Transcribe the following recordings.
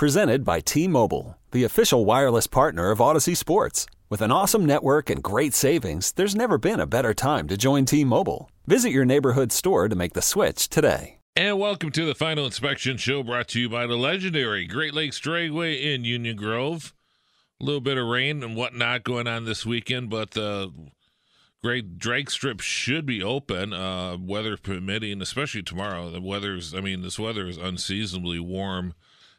Presented by T Mobile, the official wireless partner of Odyssey Sports. With an awesome network and great savings, there's never been a better time to join T Mobile. Visit your neighborhood store to make the switch today. And welcome to the final inspection show brought to you by the legendary Great Lakes Dragway in Union Grove. A little bit of rain and whatnot going on this weekend, but the great drag strip should be open, uh, weather permitting, especially tomorrow. The weather's, I mean, this weather is unseasonably warm,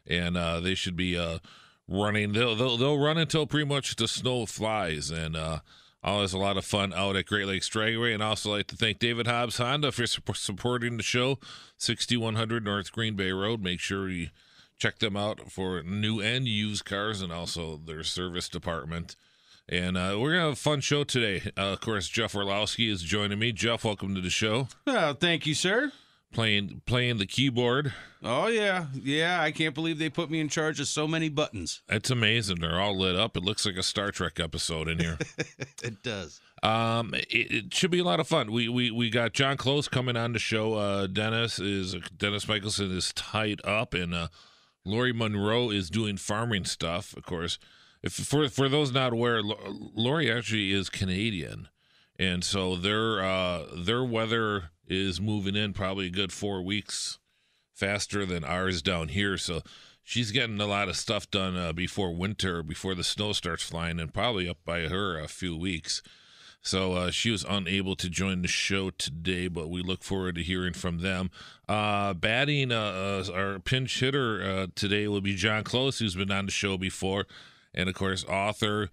and uh, they should be uh, running. They'll, they'll they'll run until pretty much the snow flies, and uh, always a lot of fun out at Great Lakes Dragway. And also like to thank David Hobbs Honda for su- supporting the show. 6100 North Green Bay Road. Make sure you check them out for new and used cars, and also their service department. And uh, we're gonna have a fun show today. Uh, of course, Jeff Orlowski is joining me. Jeff, welcome to the show. Oh, thank you, sir. Playing playing the keyboard. Oh yeah, yeah. I can't believe they put me in charge of so many buttons. It's amazing. They're all lit up. It looks like a Star Trek episode in here. it does. Um, it, it should be a lot of fun. We we we got John Close coming on the show. Uh, Dennis is Dennis Michelson is tied up, and uh, Lori Monroe is doing farming stuff. Of course, if for for those not aware, Lori actually is Canadian, and so their uh their weather is moving in probably a good four weeks faster than ours down here. So she's getting a lot of stuff done uh, before winter, before the snow starts flying, and probably up by her a few weeks. So uh, she was unable to join the show today, but we look forward to hearing from them. Uh, batting uh, uh, our pinch hitter uh, today will be John Close, who's been on the show before, and of course, author.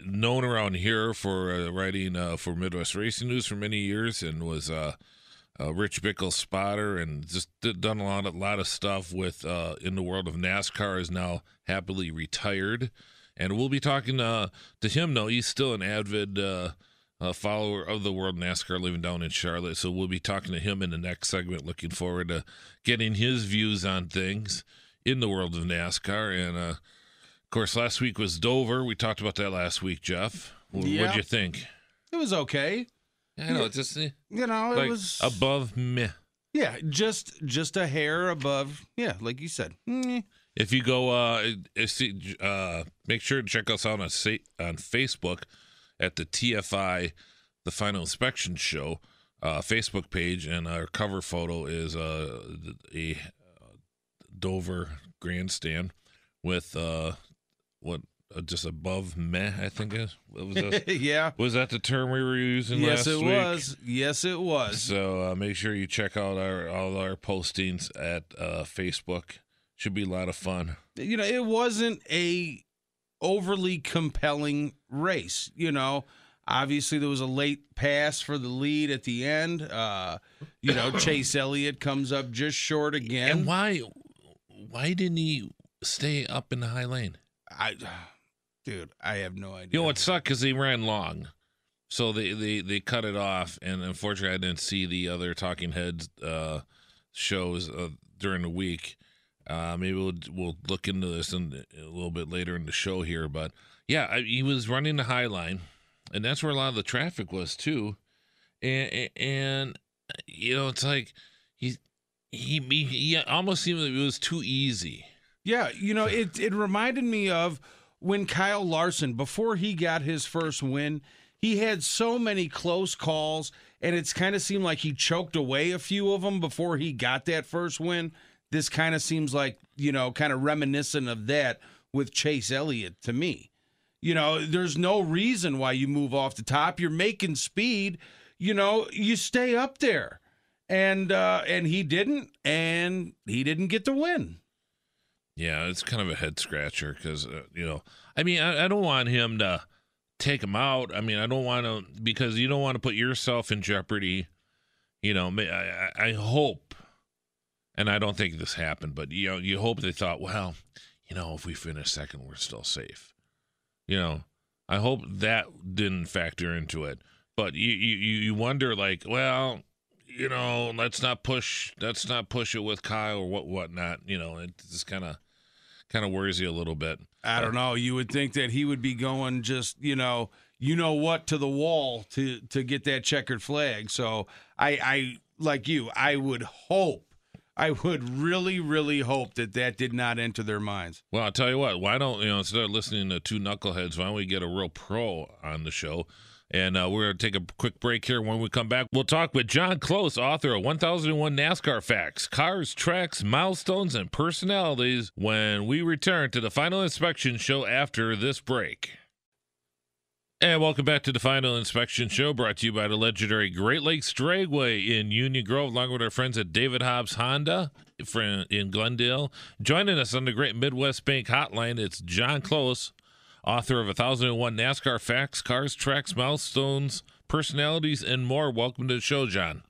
Known around here for uh, writing uh, for Midwest Racing News for many years, and was uh, a Rich Bickle spotter, and just did, done a lot, a lot of stuff with uh, in the world of NASCAR. Is now happily retired, and we'll be talking uh, to him. Though he's still an avid uh, follower of the world NASCAR, living down in Charlotte. So we'll be talking to him in the next segment. Looking forward to getting his views on things in the world of NASCAR, and uh, course, last week was Dover. We talked about that last week, Jeff. What, Yeah. What'd you think? It was okay. I know, it's just uh, You know, it like was above meh. Yeah, just just a hair above. Yeah, like you said. Mm, If you go, uh, see, uh, make sure to check us out on on Facebook at the TFI, the Final Inspection Show, uh, Facebook page, and our cover photo is uh, a uh, Dover grandstand with uh, what uh, just above meh. I think is was that? yeah. was that the term we were using Yes, it week? was. Yes, it was. So uh, make sure you check out our all our postings at uh, Facebook. Should be a lot of fun. You know, it wasn't a overly compelling race. You know, obviously there was a late pass for the lead at the end. Uh, you know, Chase Elliott comes up just short again. And why why didn't he stay up in the high lane? I, dude, I have no idea. You know what sucked because he ran long, so they, they they cut it off. And unfortunately, I didn't see the other Talking Heads uh, shows uh, during the week. Uh, maybe we'll we'll look into this in, a little bit later in the show here. But yeah, I, he was running the high line, and that's where a lot of the traffic was too. And and you know, it's like he he he, he almost seemed like it was too easy. Yeah, you know, it it reminded me of when Kyle Larson before he got his first win, he had so many close calls and it's kind of seemed like he choked away a few of them before he got that first win. This kind of seems like, you know, kind of reminiscent of that with Chase Elliott to me. You know, there's no reason why you move off the top. You're making speed, you know, you stay up there. And uh and he didn't and he didn't get the win. Yeah, it's kind of a head scratcher because uh, you know, I mean, I, I don't want him to take him out. I mean, I don't want to because you don't want to put yourself in jeopardy. You know, I, I hope, and I don't think this happened, but you know, you hope they thought, well, you know, if we finish second, we're still safe. You know, I hope that didn't factor into it. But you you you wonder like, well, you know, let's not push let's not push it with Kyle or what whatnot. You know, it just kind of kind of worries you a little bit. I don't know. You would think that he would be going just, you know, you know what to the wall to to get that checkered flag. So I I like you, I would hope I would really, really hope that that did not enter their minds. Well, I'll tell you what. Why don't you know instead of listening to two knuckleheads, why don't we get a real pro on the show? And uh, we're going to take a quick break here. When we come back, we'll talk with John Close, author of 1001 NASCAR Facts, Cars, Tracks, Milestones, and Personalities, when we return to the final inspection show after this break. And welcome back to the Final Inspection Show, brought to you by the legendary Great Lakes Dragway in Union Grove, along with our friends at David Hobbs Honda in Glendale. Joining us on the Great Midwest Bank Hotline, it's John Close, author of 1001 NASCAR Facts, Cars, Tracks, Milestones, Personalities, and more. Welcome to the show, John.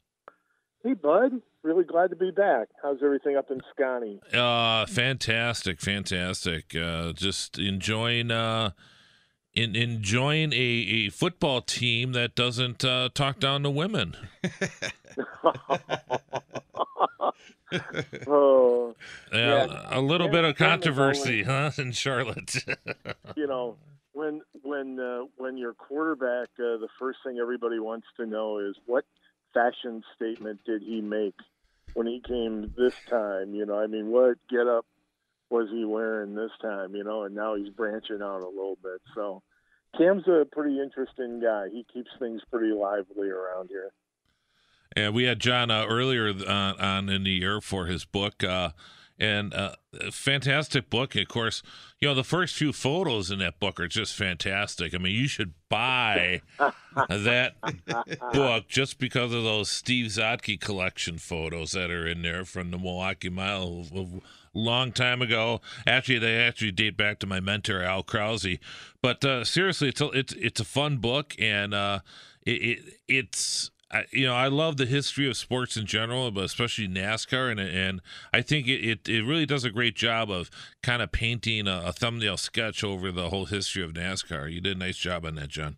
Hey, bud. Really glad to be back. How's everything up in Scotty? Uh, fantastic, fantastic. Uh, just enjoying uh, in enjoying a, a football team that doesn't uh, talk down to women. oh, yeah, yeah, a little bit of controversy, huh, in Charlotte. you know, when when uh, when your quarterback, uh, the first thing everybody wants to know is what fashion statement did he make when he came this time? You know, I mean, what get up was he wearing this time? You know, and now he's branching out a little bit. So Cam's a pretty interesting guy. He keeps things pretty lively around here. And we had John uh, earlier uh, on in the year for his book, uh, and uh, fantastic book. Of course, you know the first few photos in that book are just fantastic. I mean, you should buy that book just because of those Steve Zotke collection photos that are in there from the Milwaukee Mile of, long time ago. Actually, they actually date back to my mentor Al Krause. But uh, seriously, it's a, it's it's a fun book, and uh, it, it it's I, you know, I love the history of sports in general, but especially NASCAR, and and I think it, it, it really does a great job of kind of painting a, a, thumbnail sketch over the whole history of NASCAR. You did a nice job on that, John.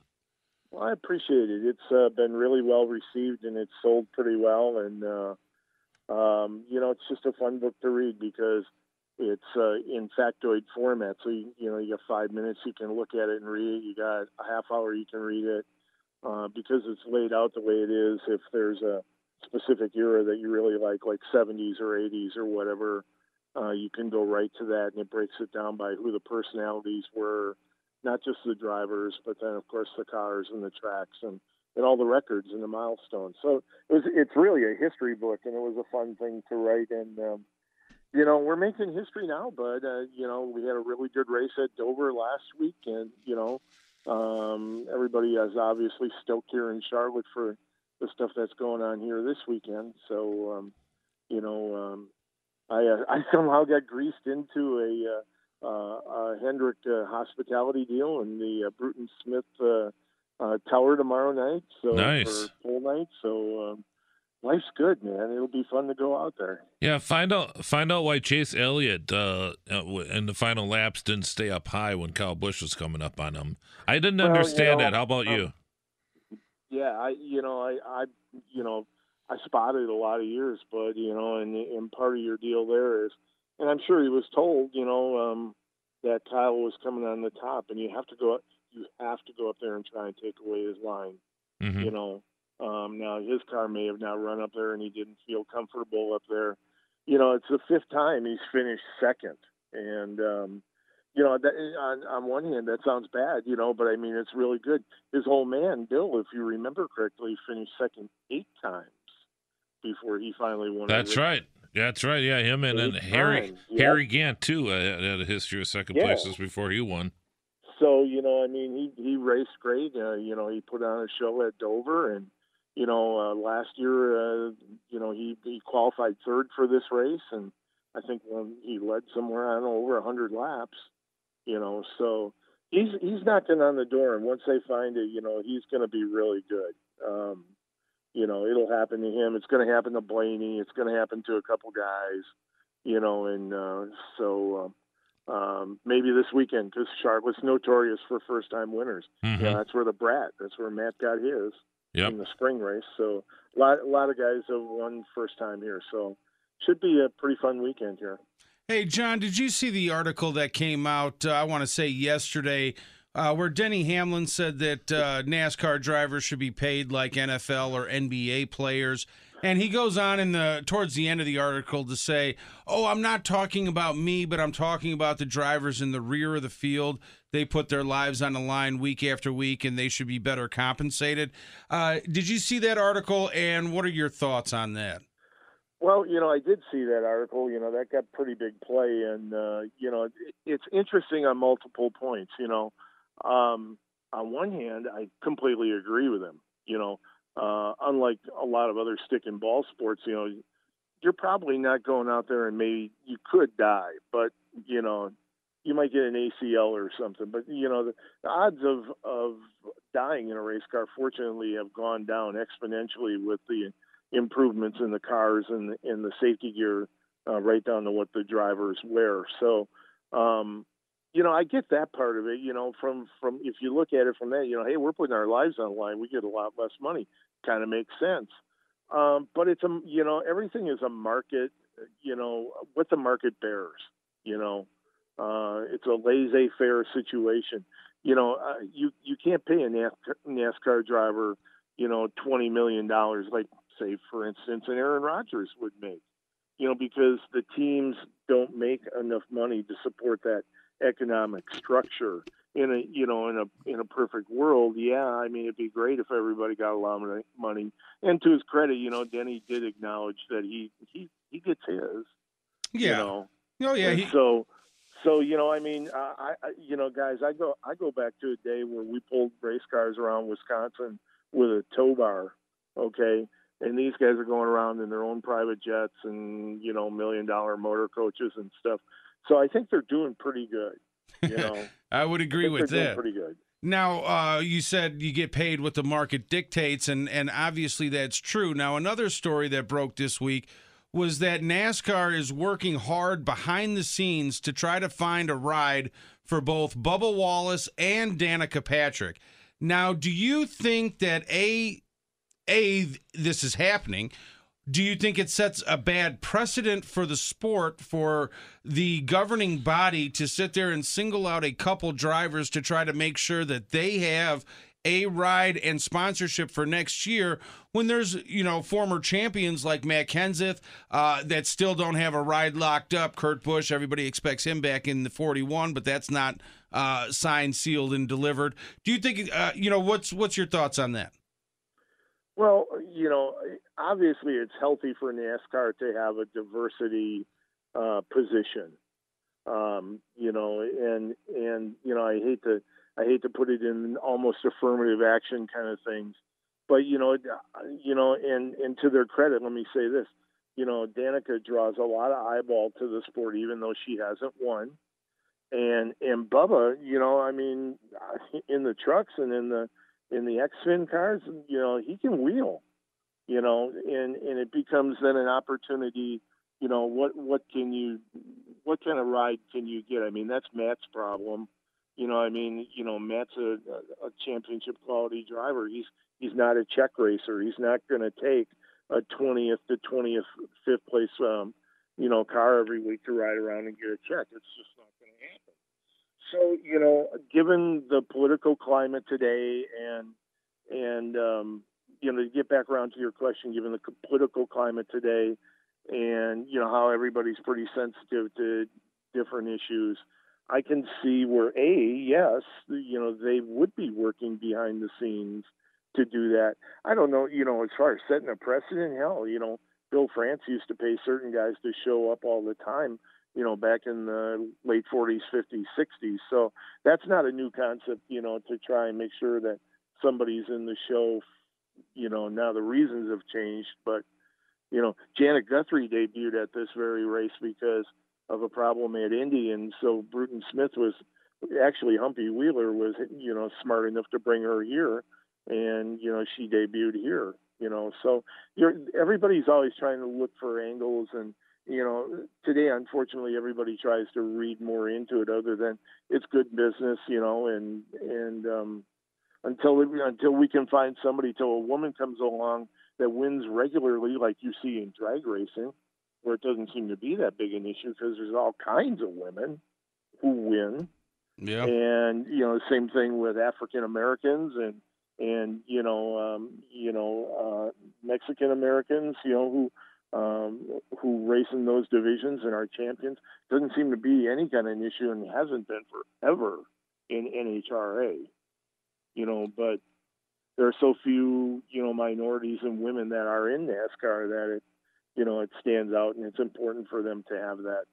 Well, I appreciate it. It's uh, been really well received, and it's sold pretty well. And uh, um, you know, it's just a fun book to read because it's uh, in factoid format. So you, you know, you got five minutes, you can look at it and read it. You got a half hour, you can read it uh, because it's laid out the way it is. If there's a specific era that you really like, like 70s or 80s or whatever, uh, you can go right to that, and it breaks it down by who the personalities were, not just the drivers, but then of course the cars and the tracks and and all the records and the milestones. So it was it's really a history book, and it was a fun thing to write. And um, you know we're making history now, but uh, you know we had a really good race at Dover last week, and you know um, everybody is obviously stoked here in Charlotte for the stuff that's going on here this weekend. So, um, you know, um, I, uh, I somehow got greased into a, uh, uh, Hendrick uh, hospitality deal and the uh, Bruton Smith uh, uh, Tower tomorrow night. So nice. full night. So um, life's good, man. It'll be fun to go out there. Yeah, find out find out why Chase Elliott uh, in the final laps didn't stay up high when Kyle Busch was coming up on him. I didn't well, understand you know, that. How about um, you? Yeah, I you know I I you know I spotted a lot of years, but you know, and and part of your deal there is, and I'm sure he was told, you know, um, that Kyle was coming on the top, and you have to go you have to go up there and try and take away his line. Mm-hmm. You know, um, now his car may have not run up there, and he didn't feel comfortable up there. You know, it's the fifth time he's finished second, and um, you know, that, on on one hand that sounds bad, you know, but I mean it's really good. His old man Bill, if you remember correctly, finished second eight times before he finally won. That's right. That's right. Yeah, him and, and Harry yep. Harry Gant too uh, had a history of second yeah. places before he won. So you know, I mean, he he raced great. Uh, you know, he put on a show at Dover, and you know, uh, last year, uh, you know, he, he qualified third for this race, and I think when he led somewhere, know, over a hundred laps. You know, so he's he's knocking on the door, and once they find it, you know, he's going to be really good. Um, you know, it'll happen to him. It's going to happen to Blaney. It's going to happen to a couple guys. You know, and uh, so. Um, um, maybe this weekend because Charlotte's notorious for first time winners. Mm-hmm. Yeah, that's where the brat, that's where Matt got his yep. in the spring race. So a lot, a lot of guys have won first time here. So should be a pretty fun weekend here. Hey, John, did you see the article that came out, uh, I want to say yesterday, uh, where Denny Hamlin said that uh, NASCAR drivers should be paid like NFL or NBA players? And he goes on in the towards the end of the article to say, "Oh, I'm not talking about me, but I'm talking about the drivers in the rear of the field. They put their lives on the line week after week, and they should be better compensated." Uh, did you see that article? And what are your thoughts on that? Well, you know, I did see that article. You know, that got pretty big play, and uh, you know, it's interesting on multiple points. You know, um, on one hand, I completely agree with him. You know, uh, unlike a lot of other stick and ball sports, you know, you're probably not going out there and maybe you could die, but you know, you might get an ACL or something. But you know, the, the odds of of dying in a race car, fortunately, have gone down exponentially with the improvements in the cars and and the safety gear, uh, right down to what the drivers wear. So, um, you know, I get that part of it. You know, from from if you look at it from that, you know, hey, we're putting our lives on the line. We get a lot less money. Kind of makes sense. Um, but it's a you know everything is a market. You know what the market bears. You know, uh, it's a laissez-faire situation. You know, uh, you you can't pay a NASCAR, driver, you know, twenty million dollars like say, for instance, an Aaron Rodgers would make. You know, because the teams don't make enough money to support that economic structure. In a you know in a in a perfect world, yeah, I mean it'd be great if everybody got a lot of money. And to his credit, you know, Denny did acknowledge that he he he gets his. Yeah. You know. Oh yeah. He, so so you know, I mean, I, I you know, guys, I go I go back to a day where we pulled race cars around Wisconsin with a tow bar, okay, and these guys are going around in their own private jets and you know million dollar motor coaches and stuff. So I think they're doing pretty good. You know, I would I agree think with they're doing that. pretty good. Now, uh, you said you get paid what the market dictates, and, and obviously that's true. Now, another story that broke this week was that NASCAR is working hard behind the scenes to try to find a ride for both Bubba Wallace and Danica Patrick. Now, do you think that a a this is happening? Do you think it sets a bad precedent for the sport for the governing body to sit there and single out a couple drivers to try to make sure that they have a ride and sponsorship for next year when there's you know former champions like Matt Kenseth uh, that still don't have a ride locked up. Kurt Busch, everybody expects him back in the 41, but that's not uh, signed, sealed, and delivered. Do you think uh, you know what's what's your thoughts on that? Well, you know, obviously it's healthy for NASCAR to have a diversity uh, position. Um, you know, and and you know, I hate to I hate to put it in almost affirmative action kind of things, but you know, you know, and and to their credit, let me say this. You know, Danica draws a lot of eyeball to the sport, even though she hasn't won. And and Bubba, you know, I mean, in the trucks and in the in the X-Fin cars, you know, he can wheel, you know, and and it becomes then an opportunity. You know, what what can you, what kind of ride can you get? I mean, that's Matt's problem. You know, I mean, you know, Matt's a, a championship quality driver. He's he's not a check racer. He's not going to take a 20th to 20th, fifth place, um, you know, car every week to ride around and get a check. It's just not going to happen. So, you know, given the political climate today and, and, um, you know, to get back around to your question, given the political climate today and, you know, how everybody's pretty sensitive to different issues, I can see where, A, yes, you know, they would be working behind the scenes to do that. I don't know, you know, as far as setting a precedent, hell, you know, Bill France used to pay certain guys to show up all the time, you know, back in the late 40s, 50s, 60s. So that's not a new concept, you know, to try and make sure that somebody's in the show. You know, now the reasons have changed, but, you know, Janet Guthrie debuted at this very race because of a problem at Indy. And so Bruton Smith was actually Humpy Wheeler was, you know, smart enough to bring her here. And, you know, she debuted here you know so you're everybody's always trying to look for angles and you know today unfortunately everybody tries to read more into it other than it's good business you know and and um until until we can find somebody till a woman comes along that wins regularly like you see in drag racing where it doesn't seem to be that big an issue because there's all kinds of women who win Yeah. and you know same thing with African Americans and and you know, um, you know, uh, Mexican Americans, you know, who um, who race in those divisions and are champions. Doesn't seem to be any kind of an issue, and hasn't been forever in NHRA. You know, but there are so few, you know, minorities and women that are in NASCAR that it, you know, it stands out, and it's important for them to have that,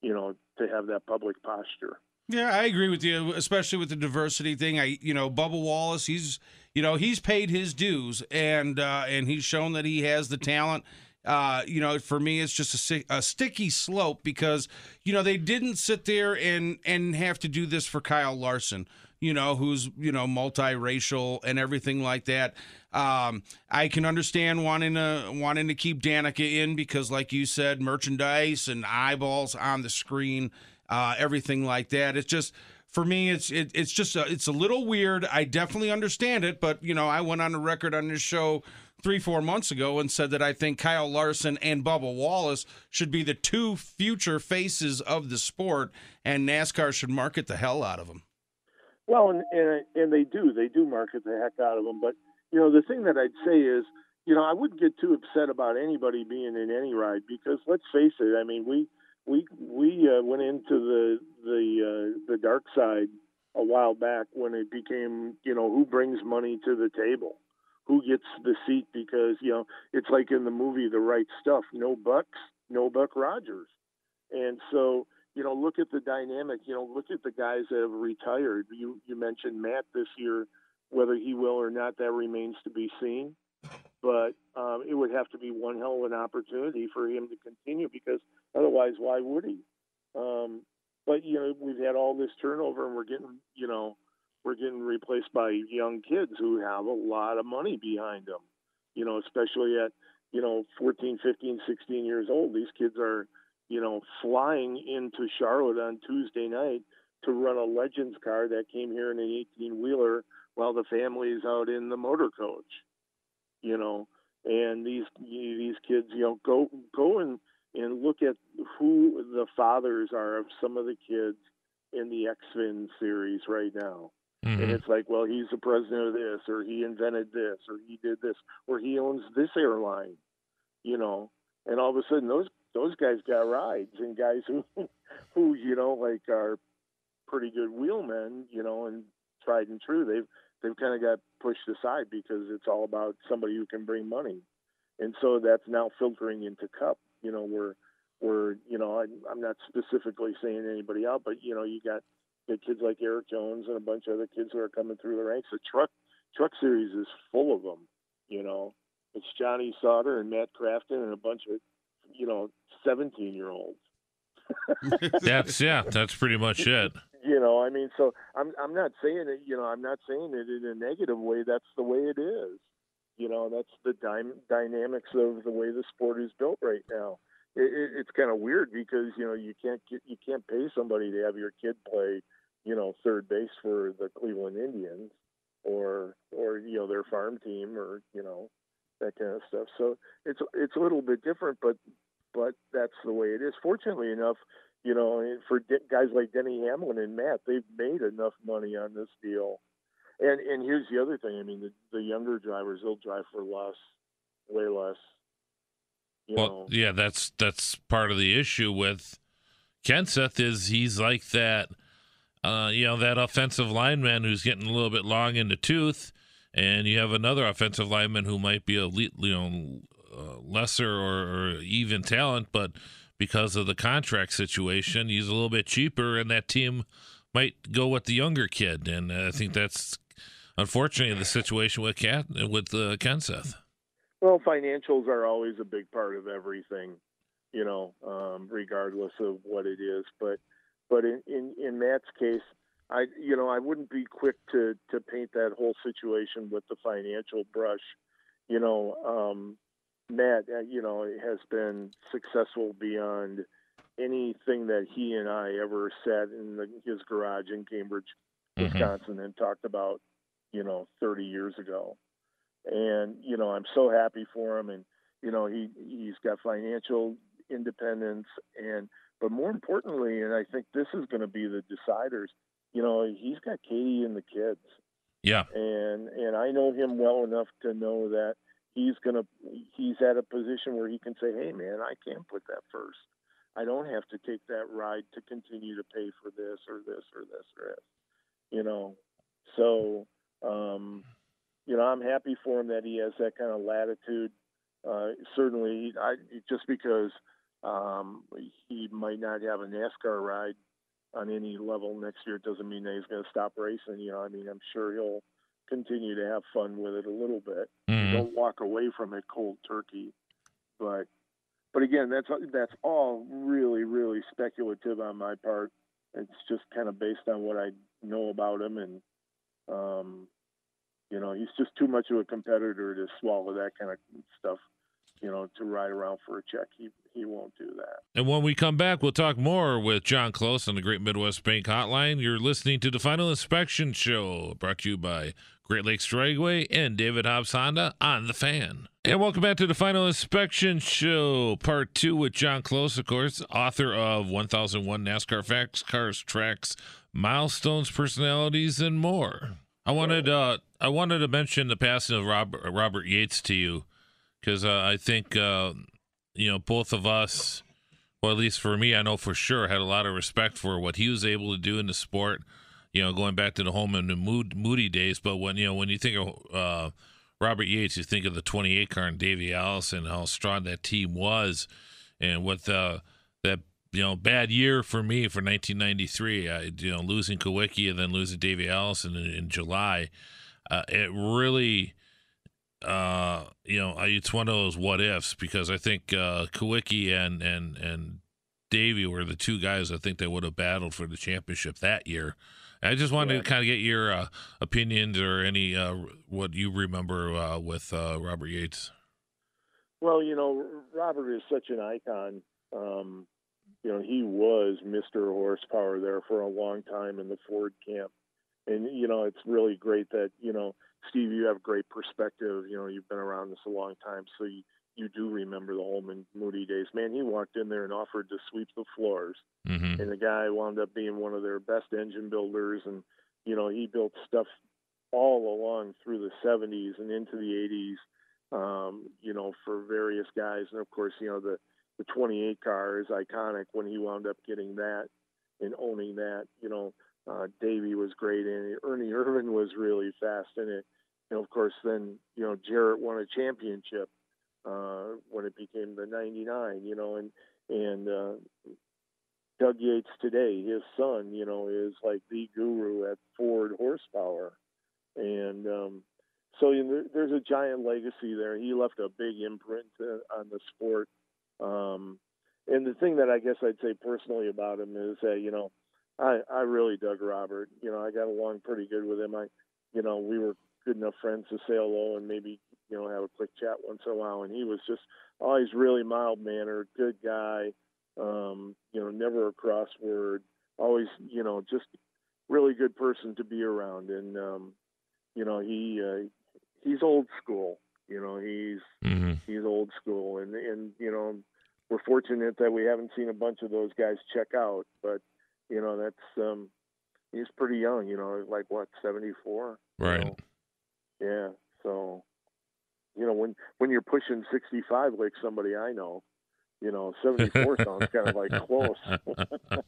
you know, to have that public posture. Yeah, I agree with you, especially with the diversity thing. I, you know, Bubba Wallace, he's, you know, he's paid his dues, and uh, and he's shown that he has the talent. Uh, you know, for me, it's just a, a sticky slope because you know they didn't sit there and and have to do this for Kyle Larson you know, who's, you know, multiracial and everything like that. Um, I can understand wanting to wanting to keep Danica in because, like you said, merchandise and eyeballs on the screen, uh, everything like that. It's just for me, it's it, it's just a, it's a little weird. I definitely understand it, but you know, I went on the record on this show three four months ago and said that I think Kyle Larson and Bubba Wallace should be the two future faces of the sport, and NASCAR should market the hell out of them. Well, and, and and they do. They do market the heck out of them. But you know, the thing that I'd say is, you know, I wouldn't get too upset about anybody being in any ride because let's face it. I mean, we we we uh, went into the the uh, the dark side a while back when it became, you know, who brings money to the table, who gets the seat because you know it's like in the movie The Right Stuff. No bucks, no Buck Rogers, and so you know, look at the dynamic. You know, look at the guys that have retired. You you mentioned Matt this year. Whether he will or not, that remains to be seen. But um, it would have to be one hell of an opportunity for him to continue because otherwise, why would he? Um, but you know, we've had all this turnover, and we're getting you know we're getting replaced by young kids who have a lot of money behind them. You know, especially at you know 14, 15, 16 years old. These kids are you know, flying into Charlotte on Tuesday night to run a Legends car that came here in an 18 wheeler while the family's out in the motor coach. You know, and these these kids, you know, go go and and look at who the fathers are of some of the kids in the X-Fin series right now. Mm-hmm. And it's like, well, he's the president of this, or he invented this, or he did this, or he owns this airline, you know. And all of a sudden, those those guys got rides and guys who who you know like are pretty good wheelmen you know and tried and true they've they've kind of got pushed aside because it's all about somebody who can bring money and so that's now filtering into cup you know where where you know I, i'm not specifically saying anybody out but you know you got the kids like Erik jones and a bunch of other kids who are coming through the ranks the truck truck series is full of them you know it's johnny sauter and matt crafton and a bunch of you know 17 year olds. that's yeah, that's pretty much it. You know, I mean, so I'm I'm not saying it. You know, I'm not saying it in a negative way. That's the way it is. You know, that's the dy- dynamics of the way the sport is built right now. It, it, it's kind of weird because you know you can't get you can't pay somebody to have your kid play, you know, third base for the Cleveland Indians or or you know their farm team or you know that kind of stuff. So it's it's a little bit different, but but that's the way it is. Fortunately enough, you know, for guys like Denny Hamlin and Matt, they've made enough money on this deal. And and here's the other thing. I mean, the, the younger drivers they'll drive for less, way less. well, know. yeah, that's that's part of the issue with Kenseth is he's like that. Uh, you know that offensive lineman who's getting a little bit long in the tooth, and you have another offensive lineman who might be a you know uh, lesser or, or, even talent, but because of the contract situation, he's a little bit cheaper, and that team might go with the younger kid. And I think that's unfortunately the situation with Cat with uh, Kenseth. Well, financials are always a big part of everything, you know, um, regardless of what it is. But but in, in, in Matt's case, I you know I wouldn't be quick to to paint that whole situation with the financial brush. You know, um, Matt, uh, you know, has been successful beyond anything that he and I ever sat in the, his garage in Cambridge, mm-hmm. Wisconsin, and talked about, you know, 30 years ago. And you know, I'm so happy for him, and you know, he he's got financial independence, and but more importantly, and I think this is going to be the deciders. You know, he's got Katie and the kids. Yeah. And and I know him well enough to know that he's gonna he's at a position where he can say, Hey man, I can put that first. I don't have to take that ride to continue to pay for this or this or this or this. You know. So um you know, I'm happy for him that he has that kind of latitude. Uh, certainly, I, just because um, he might not have a NASCAR ride on any level next year It doesn't mean that he's going to stop racing. You know, I mean, I'm sure he'll continue to have fun with it a little bit. Mhm. Don't walk away from it cold turkey, but but again, that's that's all really really speculative on my part. It's just kind of based on what I know about him, and um, you know, he's just too much of a competitor to swallow that kind of stuff. You know, to ride around for a check, he he won't do that. And when we come back, we'll talk more with John Close on the Great Midwest Bank Hotline. You're listening to the Final Inspection Show, brought to you by Great Lakes Dragway and David Hobbs Honda on the fan. And welcome back to the Final Inspection Show, part two with John Close, of course, author of 1001 NASCAR Facts, Cars, Tracks, Milestones, Personalities, and more. I wanted uh, I wanted to mention the passing of Robert, Robert Yates to you because uh, I think uh, you know both of us, well at least for me, I know for sure had a lot of respect for what he was able to do in the sport. You know, going back to the home and the mood, Moody days, but when you know when you think of uh, Robert Yates, you think of the 28 car and Davey Allison, how strong that team was, and what the that you know bad year for me for 1993. I you know losing Kulwicki and then losing Davey Allison in, in July. Uh, it really uh, you know, it's one of those what ifs because I think uh, Kulwicki and and and Davey were the two guys I think that would have battled for the championship that year. I just wanted Yeah. to kind of get your uh, opinions or any uh, what you remember uh, with uh, Robert Yates. Well, you know, Robert is such an icon. Um, you know, he was Mr. Horsepower there for a long time in the Ford camp. And, you know, it's really great that, you know, Steve, you have great perspective. You know, you've been around this a long time, so you, you do remember the Holman Moody days. Man, he walked in there and offered to sweep the floors Mm-hmm. and the guy wound up being one of their best engine builders and you know he built stuff all along through the 70s and into the 80s um, you know for various guys and of course you know the the 28 car is iconic when he wound up getting that and owning that you know uh, Davey was great in it Ernie Irvan was really fast in it and of course then you know Jarrett won a championship uh, when it became the 99 you know and and uh, Doug Yates today, his son, you know, is like the guru at Ford horsepower, and um, so you know, there's a giant legacy there. He left a big imprint uh, on the sport. Um, and the thing that I guess I'd say personally about him is that you know, I I really dug Robert. You know, I got along pretty good with him. I, you know, we were good enough friends to say hello and maybe you know have a quick chat once in a while. And he was just always really mild mannered, good guy um, you know, never a crossword, always, you know, just really good person to be around. And, um, you know, he, uh, he's old school, you know, he's, Mm-hmm. he's old school and, and, you know, we're fortunate that we haven't seen a bunch of those guys check out, but, you know, that's, um, he's pretty young, you know, like what, 74? you Right. know? Yeah. So, you know, when, when you're pushing 65, like somebody I know, you know, 74 sounds kind of like close.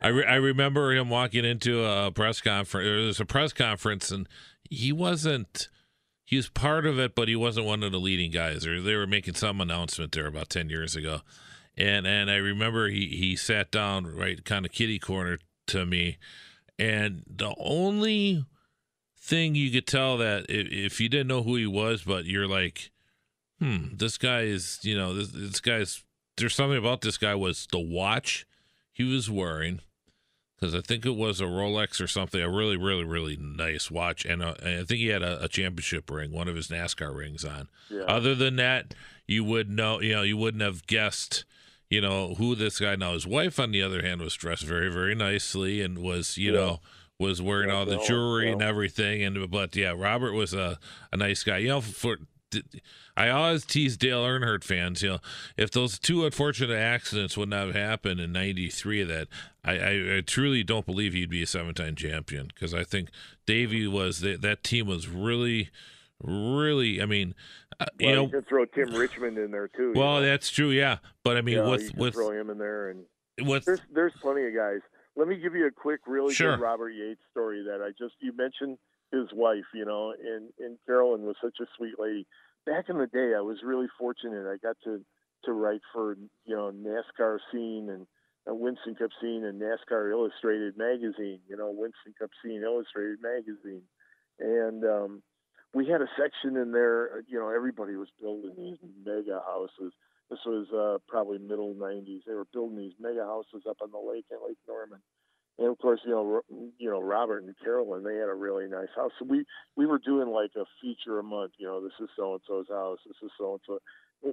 I, re- I remember him walking into a press conference. There was a press conference, and he wasn't. He was part of it, but he wasn't one of the leading guys. Or they were making some announcement there about ten years ago, and and I remember he he sat down right kind of kitty corner to me, and the only thing you could tell that if, if you didn't know who he was, but you're like, hmm, this guy is you know this this guy's there's something about this guy was the watch he was wearing because I think it was a Rolex or something, a really, really, really nice watch, and, a, and I think he had a, a championship ring, one of his NASCAR rings on. Yeah. Other than that, you would know, you know, you wouldn't have guessed, you know, who this guy. Now his wife, on the other hand, was dressed very, very nicely and was, you Yeah. know, was wearing Yeah, all the well, jewelry and everything. And but yeah, Robert was a, a nice guy. You know, for I always tease Dale Earnhardt fans. You know, if those two unfortunate accidents would not have happened in '93, that I, I, I, truly don't believe he'd be a seven-time champion because I think Davey was that that team was really, really. I mean, uh, well, you know, you can throw Tim Richmond in there too. Well, know? that's true, yeah. But I mean, know, with with throw him in there and with there's there's plenty of guys. Let me give you a quick, really Sure. good Robert Yates story that I just you mentioned his wife, you know, and and Carolyn was such a sweet lady. Back in the day, I was really fortunate. I got to to write for you know NASCAR Scene and uh, Winston Cup Scene and NASCAR Illustrated magazine. You know, Winston Cup Scene Illustrated magazine, and um, we had a section in there. You know, everybody was building these mega houses. This was uh, probably middle '90s. They were building these mega houses up on the lake at Lake Norman, and of course, you know, you know, Robert and Carolyn, they had a really nice house. So we we were doing like a feature a month. You know, this is so and so's house. This is so and so.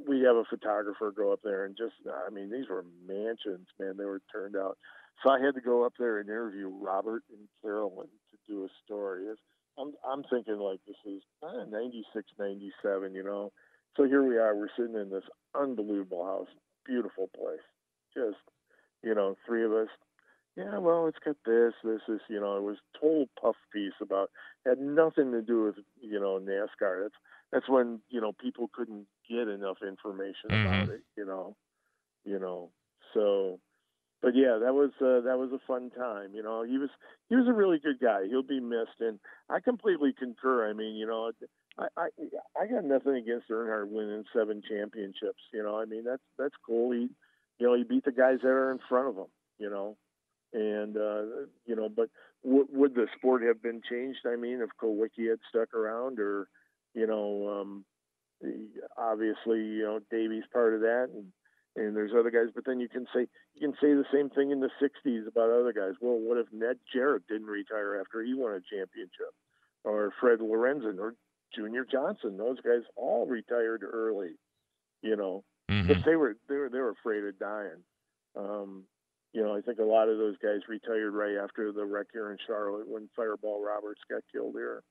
We have a photographer go up there and just, I mean, these were mansions, man. They were turned out. So I had to go up there and interview Robert and Carolyn to do a story. I'm I'm thinking like this is uh, 96, 97, you know. So here we are. We're sitting in this unbelievable house, beautiful place. Just, you know, three of us yeah, well, it's got this, this, this. You know, it was total puff piece about had nothing to do with you know NASCAR. That's that's when you know people couldn't get enough information about it. You know, you know. So, but yeah, that was uh, that was a fun time. You know, he was he was a really good guy. He'll be missed, and I completely concur. I mean, you know, I I, I got nothing against Earnhardt winning seven championships. You know, I mean that's that's cool. He you know he beat the guys that are in front of him. You know and uh, you know, but w- would the sport have been changed? I mean, if Kulwicki had stuck around, or you know, um, obviously, you know, Davey's part of that, and and there's other guys. But then you can say you can say the same thing in the '60s about other guys. Well, what if Ned Jarrett didn't retire after he won a championship, or Fred Lorenzen, or Junior Johnson? Those guys all retired early, you know, Mhm. but they were they were they were afraid of dying. Um, you know, I think a lot of those guys retired right after the wreck here in Charlotte when Fireball Roberts got killed here,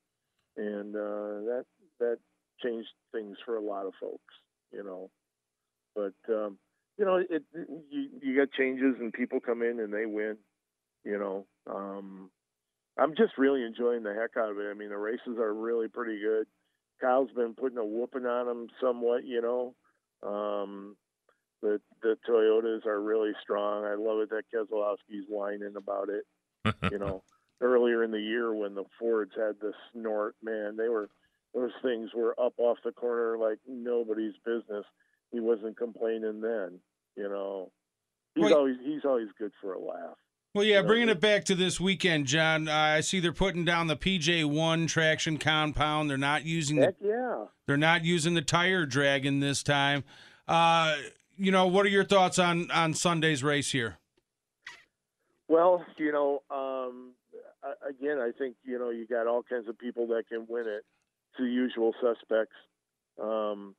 and uh, that that changed things for a lot of folks. You know, but um, you know, it you you got changes and people come in and they win. You know, um, I'm just really enjoying the heck out of it. I mean, the races are really pretty good. Kyle's been putting a whooping on them somewhat. You know. Um, the the Toyotas are really strong. I love it that Keselowski's whining about it. you know, earlier in the year when the Fords had the snort, man, they were those things were up off the corner like nobody's business. He wasn't complaining then. You know, he's Wait. always he's always good for a laugh. Well, yeah, bringing it- back to this weekend, John. Uh, I see they're putting down the PJ1 traction compound. They're not using the Heck yeah. they're not using the tire dragon this time. Uh, you know, what are your thoughts on on Sunday's race here? Well, you know, um, again, I think you know you got all kinds of people that can win it. It's the usual suspects. Um,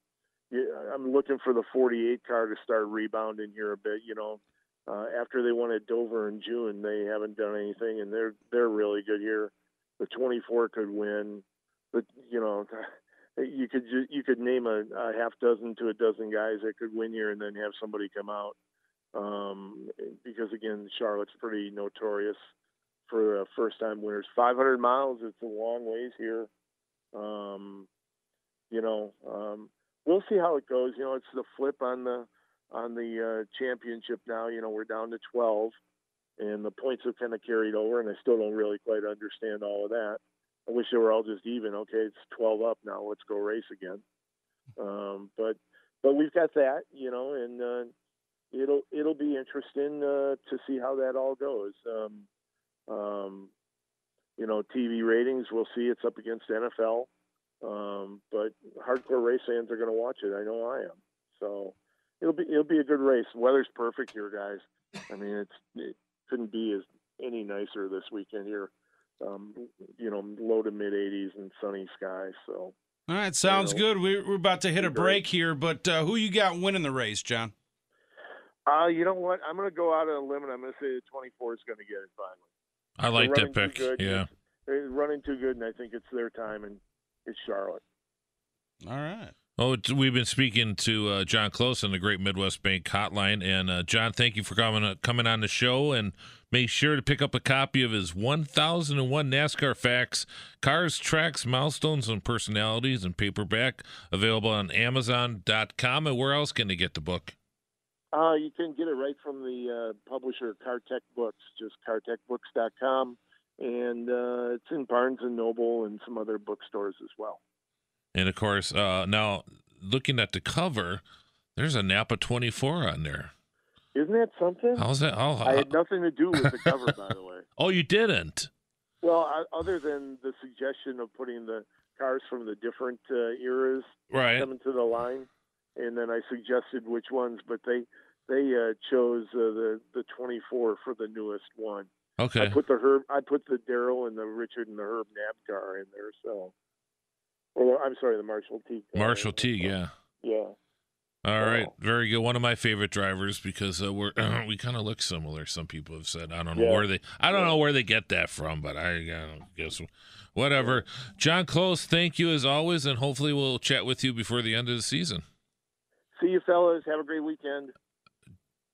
I'm looking for the 48 car to start rebounding here a bit. You know, uh, after they won at Dover in June, they haven't done anything, and they're they're really good here. The 24 could win, but you know, you could ju- you could name a, a half dozen to a dozen guys that could win here, and then have somebody come out um, because again, Charlotte's pretty notorious for uh, first-time winners. 500 miles, it's a long ways here. Um, you know, um, we'll see how it goes. You know, it's the flip on the on the uh, championship now. You know, we're down to 12, and the points have kind of carried over, and I still don't really quite understand all of that. I wish they were all just even. Okay, it's 12 up now. Let's go race again. Um, but but we've got that, you know, and uh, it'll it'll be interesting uh, to see how that all goes. Um, um, you know, TV ratings, we'll see. It's up against NFL, um, but hardcore race fans are going to watch it. I know I am. So it'll be it'll be a good race. Weather's perfect here, guys. I mean, it's it couldn't be as any nicer this weekend here. Um, you know, low to mid 80s and sunny skies. So All right, sounds know, good. We're, we're about to hit a break here, but uh, who you got winning the race, John? Uh, you know what? I'm going to go out on a limb and I'm going to say the 24 is going to get it finally. I like that pick. Yeah. They're running too good, and I think it's their time, and it's Charlotte. All right. Oh, we've been speaking to uh, John Close on the Great Midwest Bank Hotline, and uh, John, thank you for coming uh, coming on the show. And make sure to pick up a copy of his 1001 NASCAR Facts: Cars, Tracks, Milestones, and Personalities in paperback, available on Amazon.com. And where else can they get the book? Uh, you can get it right from the uh, publisher CarTech Books, just cartechbooks.com, and uh, it's in Barnes and Noble and some other bookstores as well. And of course, uh, now looking at the cover, there's a Napa 24 on there. Isn't that something? How's that? How, I had nothing to do with the cover, by the way. oh, you didn't. Well, I, other than the suggestion of putting the cars from the different uh, eras Right. coming to the line, and then I suggested which ones, but they they uh, chose uh, the the 24 for the newest one. Okay. I put the Herb, I put the Daryl and the Richard and the Herb Knapp car in there. So, or I'm sorry, the Marshall T. car. Marshall T. Yeah. Yeah. All right, very good. One of my favorite drivers because uh, we're we kind of look similar. Some people have said I don't know Yeah. where they I don't know where they get that from, but I, I guess whatever. John Close, thank you as always, and hopefully we'll chat with you before the end of the season. See you, fellas. Have a great weekend.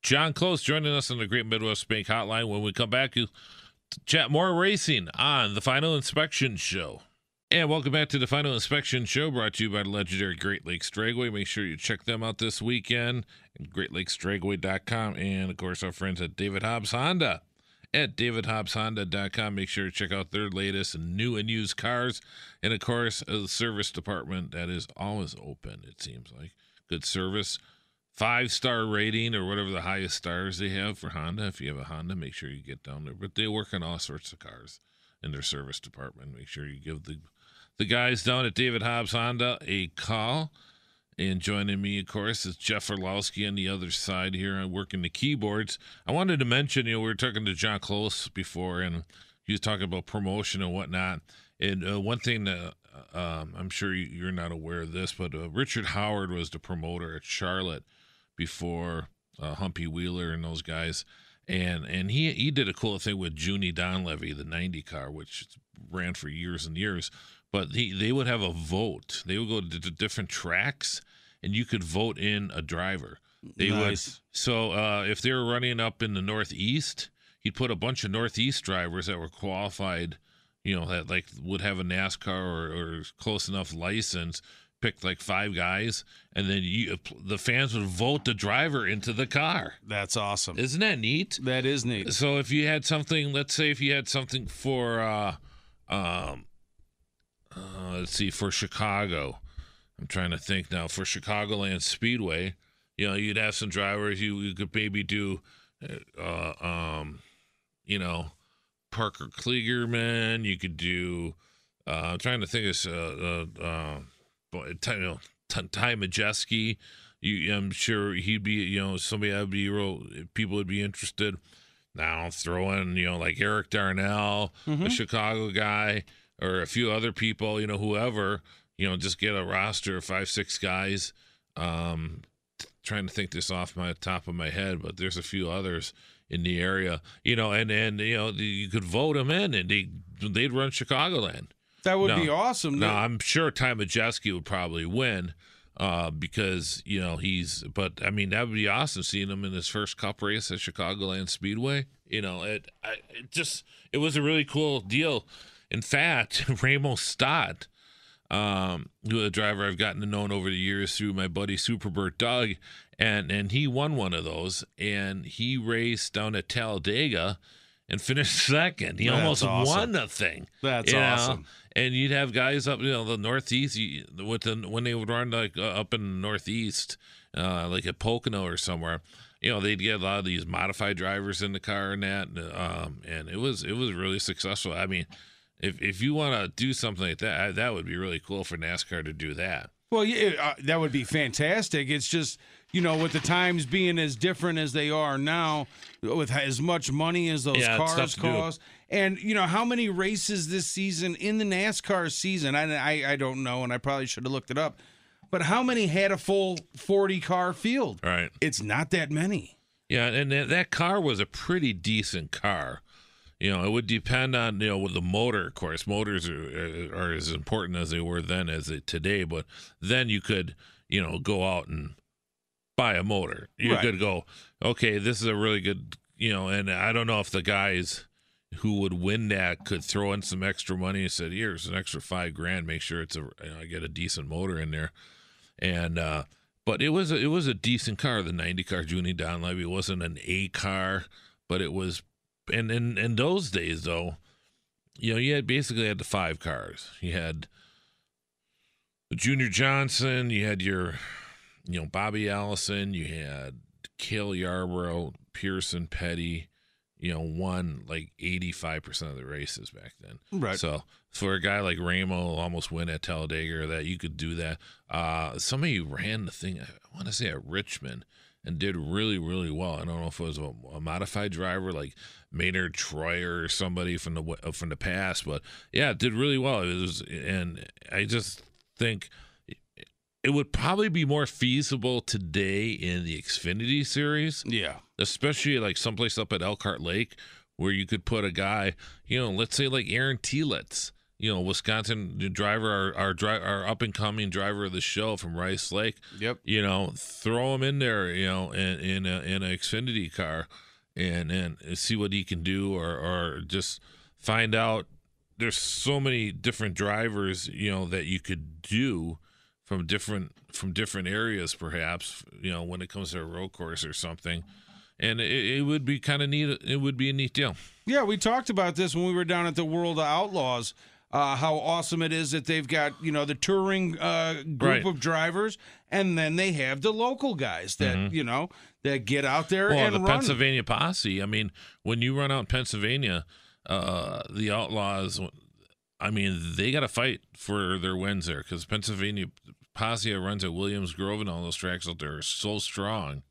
John Close joining us on the Great Midwest Bank Hotline. When we come back, you chat more racing on the Final Inspection Show. And welcome back to the Final Inspection Show, brought to you by the legendary Great Lakes Dragway. Make sure you check them out this weekend at greatlakesdragway.com. And, of course, our friends at David Hobbs Honda at davidhobbshonda.com. Make sure to check out their latest new and used cars. And, of course, uh, the service department that is always open, it seems like. Good service five star rating or whatever the highest stars they have for Honda. If you have a Honda, make sure you get down there. But they work on all sorts of cars in their service department. Make sure you give the the guys down at David Hobbs Honda a call. And joining me, of course, is Jeff Orlowski on the other side here. I'm working the keyboards. I wanted to mention, you know, we were talking to John Close before, and he was talking about promotion and whatnot. And uh, one thing that uh, um, I'm sure you- you're not aware of this, but uh, Richard Howard was the promoter at Charlotte before uh, Humpy Wheeler and those guys, and and he he did a cool thing with Junie Donlavey, the '90 car, which ran for years and years. But he they would have a vote. They would go to, to different tracks, and you could vote in a driver. They Nice. would. So uh, if they were running up in the Northeast, he'd put a bunch of Northeast drivers that were qualified. You know, that like would have a NASCAR or, or close enough license picked like five guys, and then you the fans would vote the driver into the car. That's awesome. Isn't that neat? that is neat. So if you had something, let's say if you had something for, uh, um, uh, let's see, for Chicago, I'm trying to think now for Chicagoland Speedway, you know, you'd have some drivers you, you could maybe do, uh, um, you know, Parker Kligerman. You could do. Uh, I'm trying to think of uh, uh, uh, Ty, you know, Ty Majeski. You, I'm sure he'd be, you know, somebody I'd be real. People would be interested. Now throw in, you know, like Erik Darnell, a Chicago guy, or a few other people, you know, whoever, you know, just get a roster of five, six guys. Um, trying to think this off my top of my head, but there's a few others in the area, you know, and and you know you could vote them in, and they they'd run Chicagoland. That would No. be awesome. No, I'm sure Ty Majeski would probably win uh, because you know he's. But I mean, that would be awesome seeing him in his first Cup race at Chicagoland Speedway. You know, it, I, it just it was a really cool deal. In fact, Ramos Stott, um, who a driver I've gotten to know over the years through my buddy Superbird Doug, and and he won one of those, and he raced down at Talladega. And finished second. He That's almost awesome. won the thing. That's you know? awesome. and you'd have guys up, you know, the northeast you, with the when they would run like uh, up in the northeast, uh, like at Pocono or somewhere. You know, they'd get a lot of these modified drivers in the car and that, um, and it was it was really successful. I mean, if if you want to do something like that, that would be really cool for NASCAR to do that. Well, yeah, uh, that would be fantastic. It's just, you know, with the times being as different as they are now, with as much money as those Yeah, cars tough to do. cost, and you know how many races this season in the NASCAR season, I, I I don't know, and I probably should have looked it up, but how many had a full forty car field? Right. It's not that many. Yeah, and that, that car was a pretty decent car. You know, it would depend on you know with the motor. Of course, motors are are as important as they were then as they today. But then you could you know go out and buy a motor. You Right. could go, okay, this is a really good you know, and I don't know if the guys who would win that could throw in some extra money and said, here's an extra five grand. Make sure it's a you know, I get a decent motor in there, and uh, but it was a, it was a decent car. The ninety car Junie Donlavey It wasn't an A car, but it was. And in in those days though, you know, you had basically had the five cars. You had Junior Johnson. You had your, you know, Bobby Allison. You had Cale Yarborough, Pearson, Petty. You know, won like eighty five percent of the races back then. Right. So for a guy like Ramo, almost win at Talladega, or that you could do that. Uh, somebody ran the thing. I want to say at Richmond and did really, really well. I don't know if it was a, a modified driver like Maynard Troyer or somebody from the uh, from the past, but yeah, it did really well. It was, and I just think it would probably be more feasible today in the Xfinity series Yeah. especially like someplace up at Elkhart Lake where you could put a guy, you know, let's say like Aaron Telitz, you know, Wisconsin driver, our our, dri- our up and coming driver of the show from Rice Lake. Yep. You know, throw him in there, you know, in in a in an Xfinity car, and and see what he can do, or or just find out. There's so many different drivers, you know, that you could do from different from different areas, perhaps, you know, when it comes to a road course or something. And it, it would be kind of neat. It would be a neat deal. Yeah, we talked about this when we were down at the World of Outlaws. Uh, how awesome it is that they've got you know the touring uh, group Right. of drivers, and then they have the local guys that you know that get out there Mm-hmm. Well, and the run. Pennsylvania posse. I mean, when you run out in Pennsylvania, uh, the Outlaws. I mean, they got to fight for their wins there because Pennsylvania posse that runs at Williams Grove and all those tracks out there are so strong.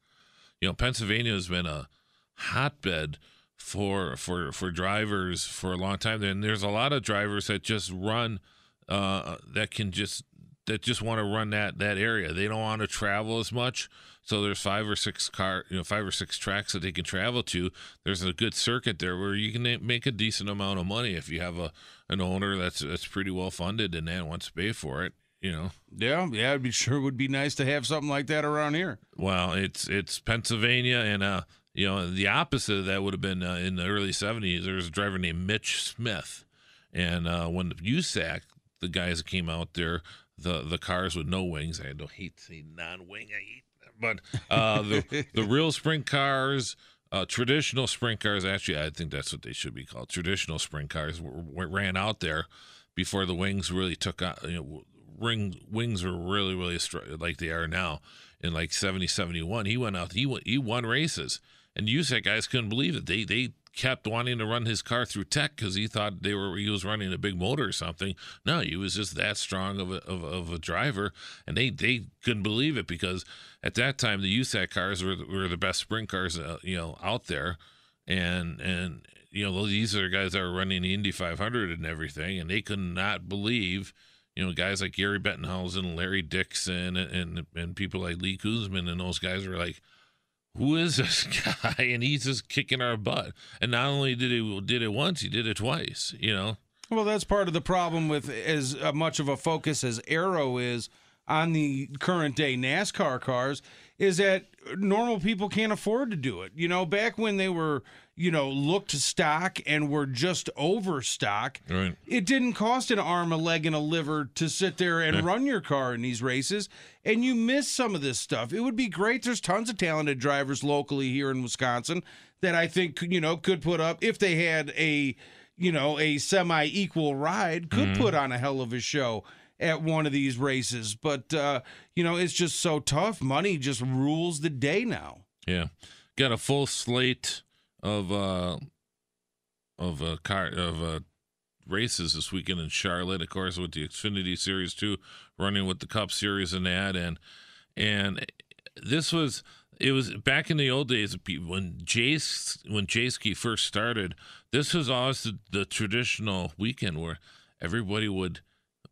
You know, Pennsylvania has been a hotbed for for for drivers for a long time. And there's a lot of drivers that just run uh, that can just that just want to run that that area. They don't want to travel as much. So there's five or six car, you know, five or six tracks that they can travel to. There's a good circuit there where you can make a decent amount of money if you have a an owner that's that's pretty well funded and then wants to pay for it. You know, yeah, yeah, it'd be sure would be nice to have something like that around here. well, it's it's Pennsylvania and uh, you know, the opposite of that would have been uh, in the early '70s. There was a driver named Mitch Smith, and uh, when the USAC, the guys that came out there, the the cars with no wings. I don't hate to say non-wing. I hate, but uh, the the real sprint cars. Uh, traditional sprint cars, actually, I think that's what they should be called. Traditional sprint cars were, were, ran out there before the wings really took out. You know, ring wings were really, really str- like they are now. In like 70, 71, he went out. He won, he won races, and USAC guys couldn't believe it. They they kept wanting to run his car through tech because he thought they were he was running a big motor or something. No, he was just that strong of a of, of a driver, and they they couldn't believe it because at that time the USAC cars were were the best sprint cars uh, you know out there, and and you know these are guys that were running the Indy 500 and everything, and they could not believe. You know, guys like Gary Bettenhausen, Larry Dickson, and, and and people like Lee Kunzman, and those guys were like, who is this guy? And he's just kicking our butt. And not only did he did it once, he did it twice. You know, Well, that's part of the problem with as uh, much of a focus as aero is on the current day NASCAR cars is that normal people can't afford to do it. You know, back when they were, you know, looked to stock and were just overstock, right? it didn't cost an arm, a leg, and a liver to sit there and run your car in these races, and you miss some of this stuff. It would be great. There's tons of talented drivers locally here in Wisconsin that I think you know could put up if they had a you know a semi equal ride could put on a hell of a show at one of these races. But uh, you know it's just so tough. Money just rules the day now. Yeah, got a full slate of uh of uh car of uh races this weekend in Charlotte, of course, with the Xfinity Series two running with the Cup Series and that, and and this was it was back in the old days when Jace when Jayski first started. This was always the, the traditional weekend where everybody would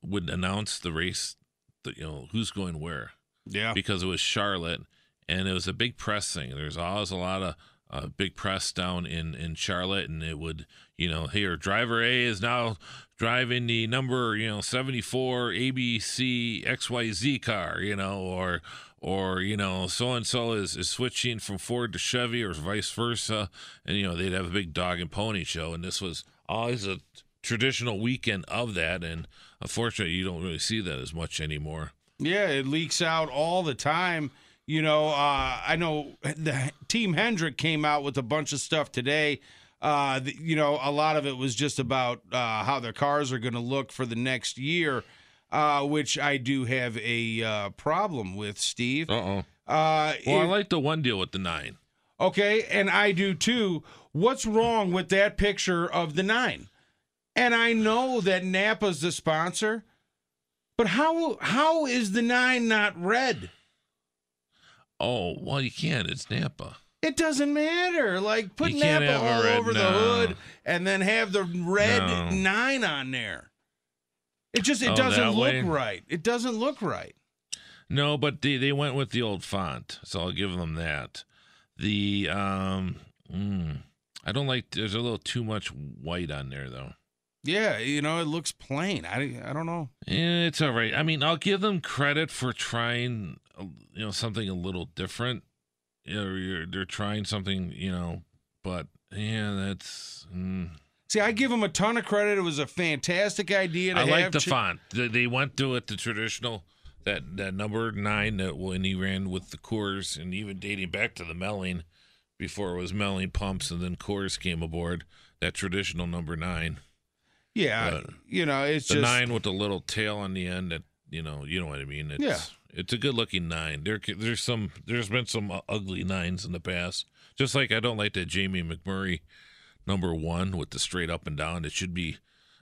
would announce the race, the, you know who's going where Yeah. because it was Charlotte and it was a big press thing. There's always a lot of a big press down in in Charlotte, and it would you know here driver A is now driving the number you know 74 ABC XYZ car, you know, or or you know so and so is is switching from Ford to Chevy or vice versa, and you know they'd have a big dog and pony show, and this was always a traditional weekend of that, and unfortunately you don't really see that as much anymore. Yeah, it leaks out all the time. You know, uh, I know the team Hendrick came out with a bunch of stuff today. Uh, you know, a lot of it was just about uh, how their cars are going to look for the next year, uh, which I do have a uh, problem with, Steve. Uh-oh. Uh Well, I it- like the one deal with the nine. Okay, and I do too. What's wrong with that picture of the nine? And I know that Napa's the sponsor, but how how is the nine not red? Oh, well, you can't. It's Napa. It doesn't matter. Like put You can't Napa have a all red- over the no. hood and then have the red No. nine on there. It just it Oh, doesn't that look way? right. It doesn't look right. No, but they, they went with the old font, so I'll give them that. The um, mm, I don't like. There's a little too much white on there, though. Yeah, you know, it looks plain. I, I don't know. Eh, it's all right. I mean, I'll give them credit for trying, you know, something a little different. You know, you're, they're trying something, you know, but yeah, that's. Mm. See, I give them a ton of credit. It was a fantastic idea to I like the chi- font. They, they went to it the traditional that that number nine that when he ran with the Coors and even dating back to the Melling before it was Melling pumps and then Coors came aboard that traditional number nine Yeah, Uh, you know, it's the just nine with the little tail on the end that you know you know what I mean it's, Yeah. It's a good looking nine there there's some there's been some uh, ugly nines in the past just like I don't like that Jamie McMurray number one with the straight up and down it should be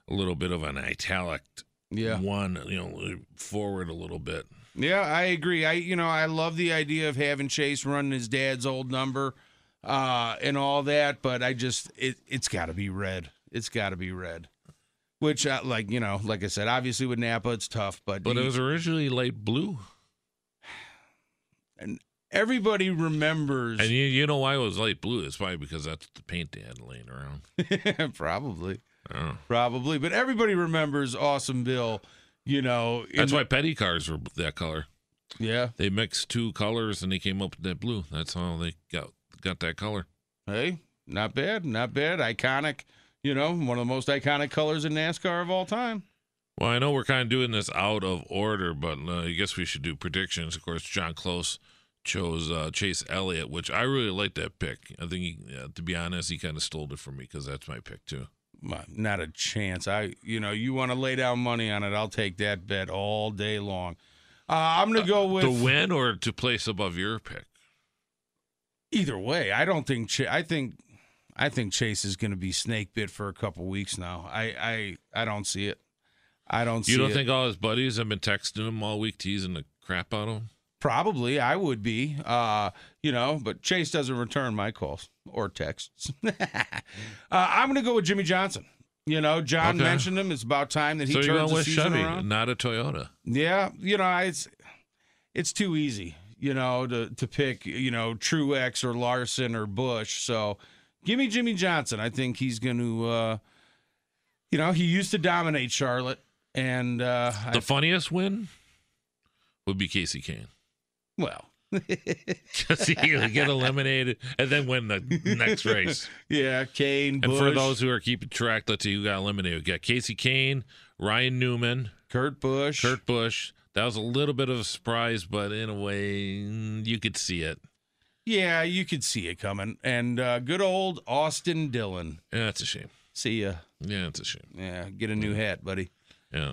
a little bit of an italic yeah, one, you know, forward a little bit. yeah. I agree. I you know I love the idea of having Chase running his dad's old number, uh, and all that. But I just it it's got to be red. It's got to be red. Which uh, like you know, like I said, obviously with Napa it's tough, but But you- it was originally light blue. Everybody remembers. And you, you know why it was light blue? It's probably because that's the paint they had laying around. probably, Oh. probably, but everybody remembers Awesome Bill. You know, That's the- why petty cars were that color. Yeah. They mixed two colors and they came up with that blue. That's how they got got that color. Hey, not bad, not bad. Iconic. You know, one of the most iconic colors in NASCAR of all time. Well, I know we're kind of doing this out of order, but uh, I guess we should do predictions. Of course, John Close chose uh, Chase Elliott, which I really like that pick. I think, he, uh, to be honest, he kind of stole it from me because that's my pick too. Not a chance. I, you know, you want to lay down money on it, I'll take that bet all day long. Uh, I'm going to go with to win or to place above your pick. either way. I don't think. Ch- I think. I think Chase is going to be snake bit for a couple weeks now. I, I, I don't see it. I don't see You don't it. think all his buddies have been texting him all week, teasing the crap out of him? Probably, I would be. Uh, you know, but Chase doesn't return my calls or texts. uh, I'm going to go with Jimmie Johnson. You know, John Okay. mentioned him. It's about time that he so you're turns going the with season Chevy, around. not a Toyota. Yeah, you know, it's it's too easy, you know, to to pick, you know, Truex or Larson or Busch. So, give me Jimmie Johnson. I think he's going to, uh, you know, he used to dominate Charlotte, and uh, The I, funniest win would be Kasey Kahne. Well, Because he would get eliminated and then win the next race. yeah, Kahne, And for those who are keeping track, let's see who got eliminated. We got Kasey Kahne, Ryan Newman, Kurt Busch, Kurt Busch. That was a little bit of a surprise, but in a way, mm, you could see it. Yeah, you could see it coming. And uh, good old Austin Dillon. Yeah, that's a shame. See ya. Yeah, it's a shame. Yeah, get a new hat, buddy. Yeah.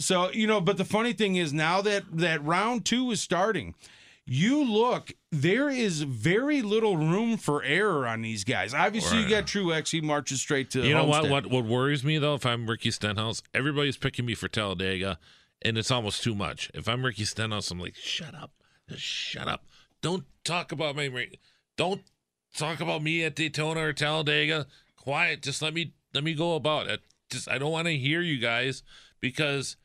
So, you know, but the funny thing is now that that round 2 is starting, you look, there is very little room for error on these guys. Obviously, you got Truex, he marches straight to You know what, what? What worries me though, if I'm Ricky Stenhouse, everybody's picking me for Talladega, and it's almost too much. If I'm Ricky Stenhouse, I'm like, shut up, just shut up. Don't talk about my. Don't talk about me at Daytona or Talladega. Quiet. Just let me let me go about it. Just I don't want to hear you guys because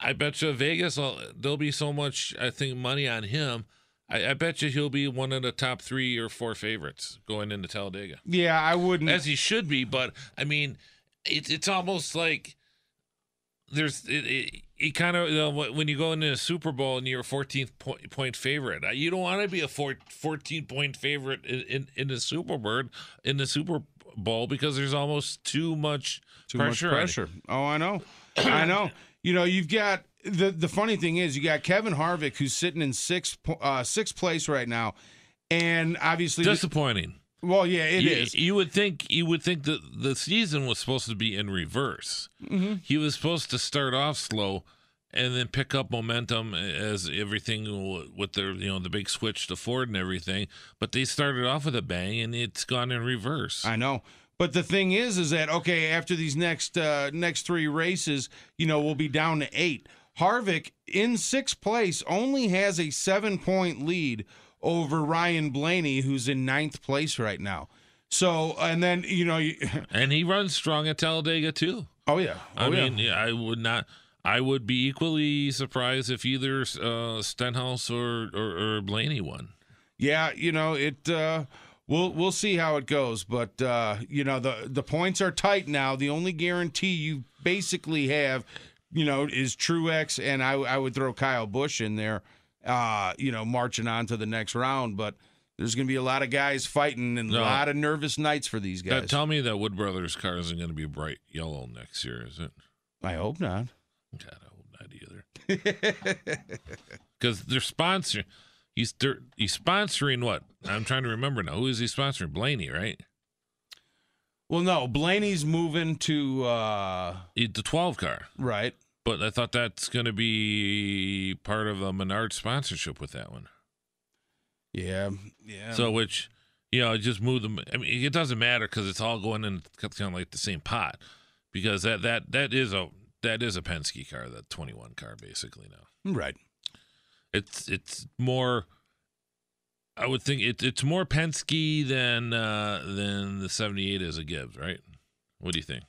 I bet you Vegas will- there'll be so much I think money on him. I, I bet you he'll be one of the top three or four favorites going into Talladega, Yeah, I wouldn't. as he should be. But I mean, it's it's almost like there's it. it it kind of you know, when you go into a Super Bowl and you're a 14th point, point favorite, uh, you don't want to be a four, 14 point favorite in, in, in the Super Bowl in the Super Bowl because there's almost too much Too pressure. much pressure. Oh, I know. I know. You know, you've got the the funny thing is you got Kevin Harvick who's sitting in sixth uh, sixth place right now, and obviously, Disappointing. well, yeah, it you, is. You would think you would think that the season was supposed to be in reverse. Mm-hmm. He was supposed to start off slow and then pick up momentum as everything with their you know the big switch to Ford and everything. But they started off with a bang and it's gone in reverse. I know. But the thing is, is that okay? After these next uh, next three races, you know, we'll be down to eight. Harvick in sixth place only has a seven point lead over Ryan Blaney, who's in ninth place right now. So, and then you know, you, and he runs strong at Talladega too. oh yeah, I oh, yeah. mean, yeah, I would not. I would be equally surprised if either uh, Stenhouse or, or or Blaney won. Yeah, you know it. Uh, we'll we'll see how it goes, but uh, you know the the points are tight now. The only guarantee you basically have, you know, is Truex, and I I would throw Kyle Busch in there. Uh, you know, marching on to the next round, but there's going to be a lot of guys fighting and No. a lot of nervous nights for these Now, guys. tell me that Wood Brothers car isn't going to be bright yellow next year, is it? I hope not. God, I hope not either. Because they're sponsoring. He's he's sponsoring what? I'm trying to remember now. Who is he sponsoring? Blaney, right? Well, no, Blaney's moving to uh, The 12 car. right. But I thought that's going to be part of a Menard sponsorship with that one. Yeah, yeah. So, which, you know, just move them. I mean, it doesn't matter because it's all going in kind of like the same pot. Because that that that is a that is a Penske car, that 21 car, basically now. right. It's it's more. I would think it, it's more Penske than uh, than the '78 is a Gibbs, right? What do you think?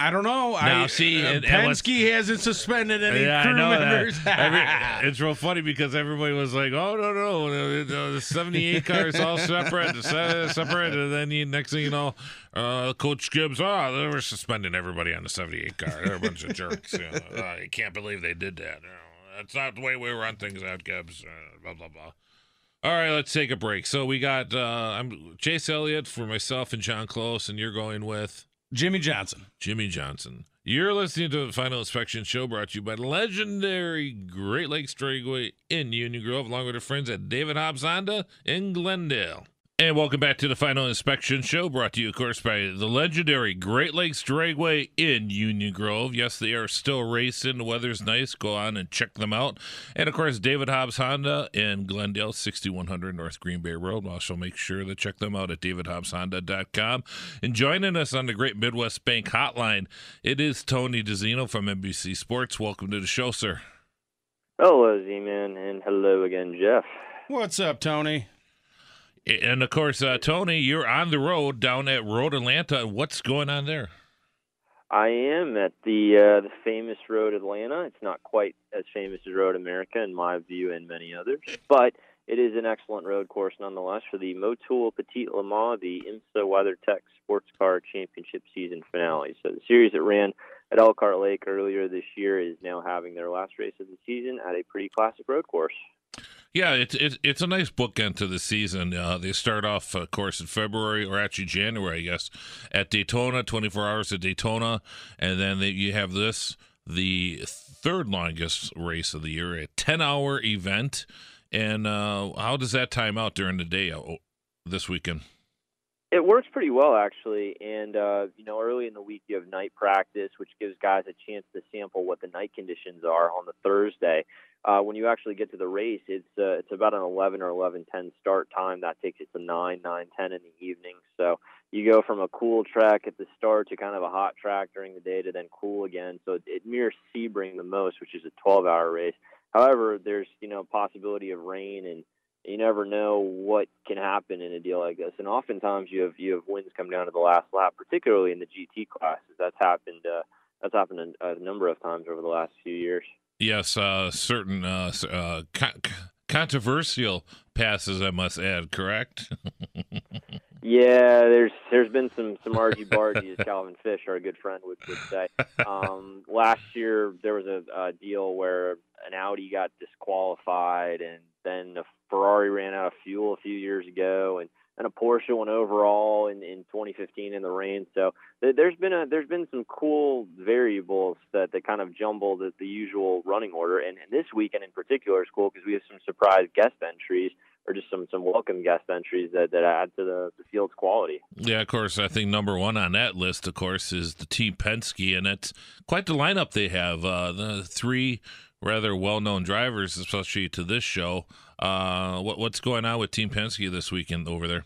I don't know. Now, I, see, uh, and- and hasn't suspended any Yeah, crew members. Every- it's real funny because everybody was like, "Oh no, no, no, no, the '78 car is all separate, separate," and then you, next thing you know, uh, Coach Gibbs, oh, they were suspending everybody on the '78 car. They're a bunch of jerks. You know, oh, I can't believe they did that. That's not the way we run things out, Gibbs. Uh, blah blah blah. All right, let's take a break. So we got uh, I'm Chase Elliott for myself and John Close, and you're going with. Jimmie Johnson. Jimmie Johnson. You're listening to the Final Inspection Show brought to you by legendary Great Lakes Dragway in Union Grove, along with our friends at David Hobbs Honda in Glendale. And welcome back to the Final Inspection Show, brought to you, of course, by the legendary Great Lakes Dragway in Union Grove. Yes, they are still racing. The weather's nice. Go on and check them out. And, of course, David Hobbs Honda in Glendale, 6100 North Green Bay Road. Also, make sure to check them out at davidhobbshonda.com. And joining us on the Great Midwest Bank Hotline, it is Tony DiZinno from NBC Sports. Welcome to the show, sir. Hello, Z-Man, and hello again, Jeff. What's up, Tony? And, of course, uh, Tony, you're on the road down at Road Atlanta. What's going on there? I am at the uh, the famous Road Atlanta. It's not quite as famous as Road America, in my view, and many others, but it is an excellent road course nonetheless for the Motul Petit Le Mans, the IMSA WeatherTech Sports Car Championship season finale. So the series that ran at Elkhart Lake earlier this year is now having their last race of the season at a pretty classic road course. Yeah, it's it's it's a nice bookend to the season. Uh, they start off, of course, in February or actually January, I guess, at Daytona, 24 hours at Daytona, and then they, you have this, the third longest race of the year, a 10-hour event. And uh, how does that time out during the day uh, this weekend? It works pretty well actually, and uh, you know, early in the week you have night practice, which gives guys a chance to sample what the night conditions are on the Thursday. Uh, when you actually get to the race, it's uh, it's about an 11 or 11:10 start time. That takes it to 9, 9, 10 in the evening. So you go from a cool track at the start to kind of a hot track during the day to then cool again. So it, it mirrors Sebring the most, which is a 12-hour race. However, there's you know possibility of rain and you never know what can happen in a deal like this. And oftentimes you have you have winds come down to the last lap, particularly in the GT classes. That's happened. Uh, that's happened a, a number of times over the last few years. Yes, uh, certain uh, uh, co- controversial passes, I must add. Correct? yeah, there's there's been some some argy bargy, as Calvin Fish, our good friend, would would say. Um, last year there was a, a deal where an Audi got disqualified, and then a Ferrari ran out of fuel a few years ago, and and a Porsche went overall in, in 2015 in the rain. So th- there's been a there's been some cool variables that, that kind of jumbled the, the usual running order. And, and this weekend in particular is cool because we have some surprise guest entries or just some some welcome guest entries that, that add to the, the field's quality. Yeah, of course. I think number one on that list, of course, is the Team Penske, and it's quite the lineup they have. Uh, the three rather well-known drivers, especially to this show. Uh, what, what's going on with Team Penske this weekend over there?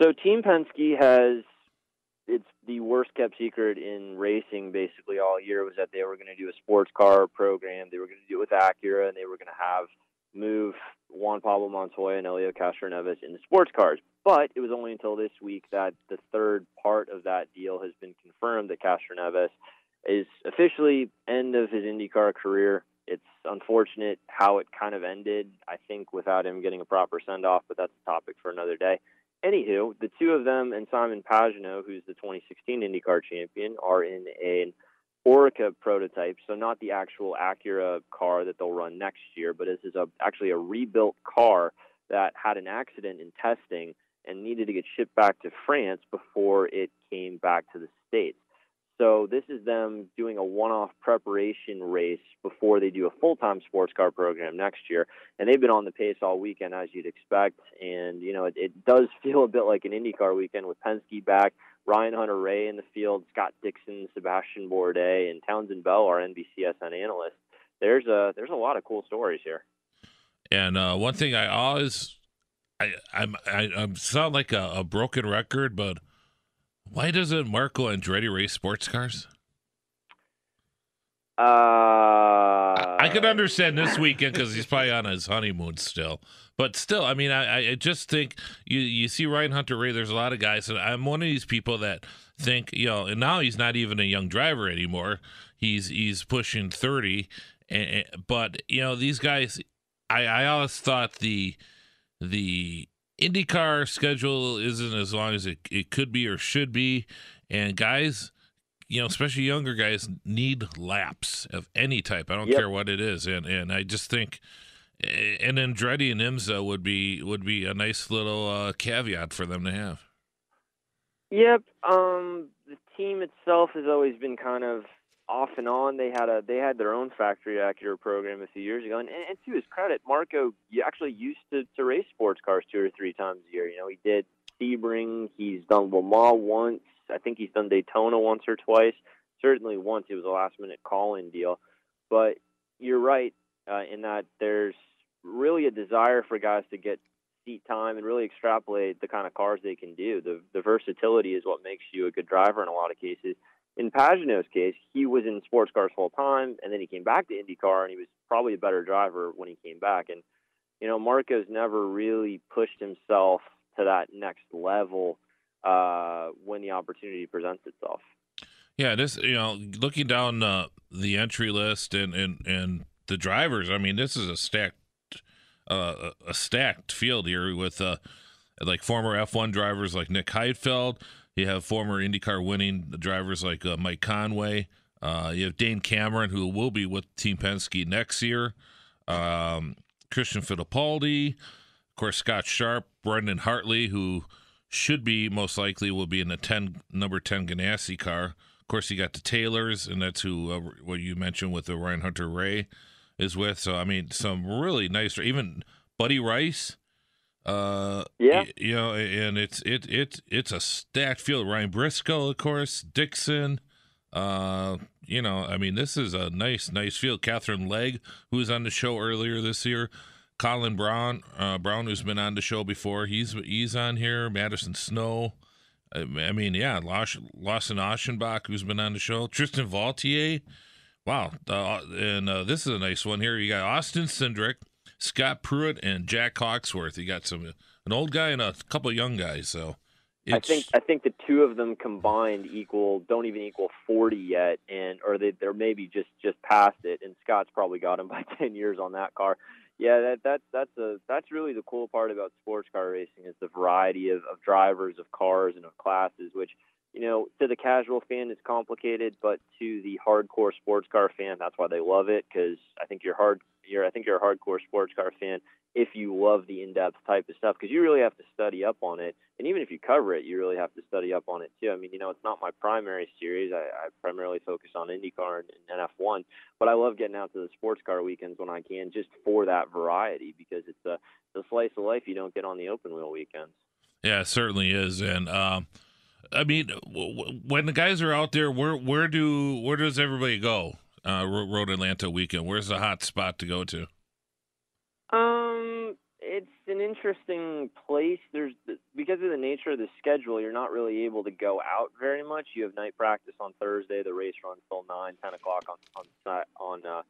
So Team Penske has it's the worst kept secret in racing basically all year was that they were going to do a sports car program. They were going to do it with Acura, and they were going to have move Juan Pablo Montoya and Helio Castroneves into sports cars. But it was only until this week that the third part of that deal has been confirmed that Castroneves is officially end of his IndyCar career. It's unfortunate how it kind of ended, I think, without him getting a proper send off, but that's a topic for another day. Anywho, the two of them and Simon Pagenaud, who's the 2016 IndyCar champion, are in an Oreca prototype, so not the actual Acura car that they'll run next year, but this is a, actually a rebuilt car that had an accident in testing and needed to get shipped back to France before it came back to the States. So this is them doing a one-off preparation race before they do a full-time sports car program next year, and they've been on the pace all weekend as you'd expect. And you know, it, it does feel a bit like an IndyCar weekend with Penske back, Ryan Hunter-Reay in the field, Scott Dixon, Sebastian Bourdais, and Townsend Bell, our NBCSN analyst. There's a there's a lot of cool stories here. And uh, one thing I always, I I'm I, I sound like a, a broken record, but why doesn't Marco Andretti race sports cars? Uh, I can understand this weekend because he's probably on his honeymoon still. But still, I mean, I, I just think you you see Ryan Hunter-Reay. There's a lot of guys, and I'm one of these people that think you know. And now he's not even a young driver anymore. He's he's pushing thirty, and, but you know these guys. I I always thought the the IndyCar schedule isn't as long as it, it could be or should be. And guys, you know, especially younger guys, need laps of any type. I don't yep. care what it is. And and I just think and Andretti and IMSA would be would be a nice little uh, caveat for them to have. Yep. Um, the team itself has always been kind of off and on. They had a they had their own factory Acura program a few years ago, and, and to his credit, Marco actually used to to race sports cars two or three times a year. You know, he did Sebring, he's done Le Mans once. I think he's done Daytona once or twice. Certainly once it was a last minute call in deal. But you're right uh, in that there's really a desire for guys to get seat time and really extrapolate the kind of cars they can do. The the versatility is what makes you a good driver in a lot of cases in Pagenaud's case, he was in sports cars full time, and then he came back to IndyCar, and he was probably a better driver when he came back. And you know, Marco's never really pushed himself to that next level uh, when the opportunity presents itself. Yeah, this you know, looking down uh, the entry list and and and the drivers. I mean, this is a stacked uh, a stacked field here with uh, like former F1 drivers like Nick Heidfeld. You have former IndyCar winning drivers like uh, Mike Conway. Uh, you have Dane Cameron, who will be with Team Penske next year. Um, Christian Fittipaldi, of course, Scott Sharp, Brendan Hartley, who should be most likely will be in the ten number ten Ganassi car. Of course, you got the Taylors, and that's who uh, what you mentioned with the Ryan Hunter-Reay is with. So I mean, some really nice. Even Buddy Rice uh, yeah, you know, and it's it it it's a stacked field. Ryan Briscoe, of course, Dixon. Uh, you know, I mean, this is a nice, nice field. Catherine Legge, who was on the show earlier this year. Colin Braun, uh, Braun, who's been on the show before, he's he's on here. Madison Snow. I, I mean, yeah, Lawson Aschenbach, who's been on the show. Tristan Vautier. Wow, uh, and uh, this is a nice one here. You got Austin Cindric. Scott Pruett and Jack Hawksworth. You got some an old guy and a couple of young guys. So I think I think the two of them combined equal don't even equal forty yet, and or they they're maybe just just past it. And Scott's probably got him by ten years on that car. Yeah, that that that's a that's really the cool part about sports car racing is the variety of, of drivers, of cars, and of classes. Which you know, to the casual fan, it's complicated, but to the hardcore sports car fan, that's why they love it. Because I think you're hard, you're I think you're a hardcore sports car fan if you love the in-depth type of stuff because you really have to study up on it. And even if you cover it you really have to study up on it too. I mean you know it's not my primary series. I, I primarily focus on indycar and, and nf1 but i love getting out to the sports car weekends when i can just for that variety because it's a, it's a slice of life you don't get on the open wheel weekends. Yeah it certainly is. And um I mean, when the guys are out there, where where do where does everybody go? Uh, Road Atlanta weekend. Where's the hot spot to go to? Um, it's an interesting place. There's because of the nature of the schedule, you're not really able to go out very much. You have night practice on Thursday. The race runs till nine, ten o'clock on on on uh,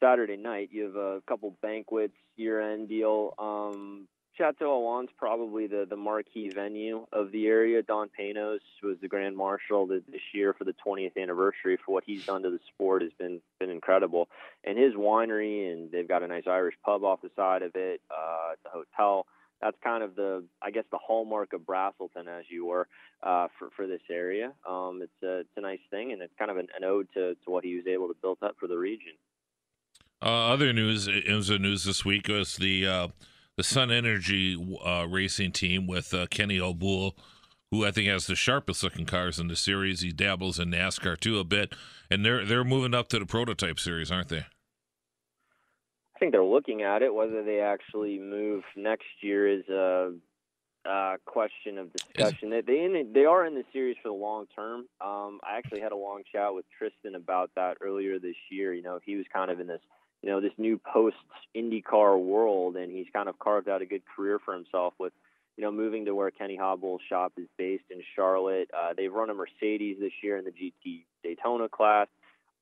Saturday night. You have a couple banquets, year end deal. Um, Chateau Elan's probably the, the marquee venue of the area. Don Panoz was the grand marshal this year for the 20th anniversary. For what he's done to the sport has been been incredible. And his winery, and they've got a nice Irish pub off the side of it. Uh, the hotel. That's kind of the, I guess, the hallmark of Braselton, as you were, uh, for for this area. Um, it's a it's a nice thing, and it's kind of an, an ode to, to what he was able to build up for the region. Uh, other news, it news this week was the uh, the Sun Energy uh, racing team with uh, Kenny Habul, who I think has the sharpest looking cars in the series. He dabbles in NASCAR too a bit, and they're they're moving up to the prototype series, aren't they? I think they're looking at it. Whether they actually move next year is a, a question of discussion. Is, they they, they are in the series for the long term. Um, I actually had a long chat with Tristan about that earlier this year. You know, he was kind of in this you know this new post IndyCar world, and he's kind of carved out a good career for himself with you know moving to where Kenny Habul's shop is based in Charlotte. Uh, they've run a Mercedes this year in the GT Daytona class.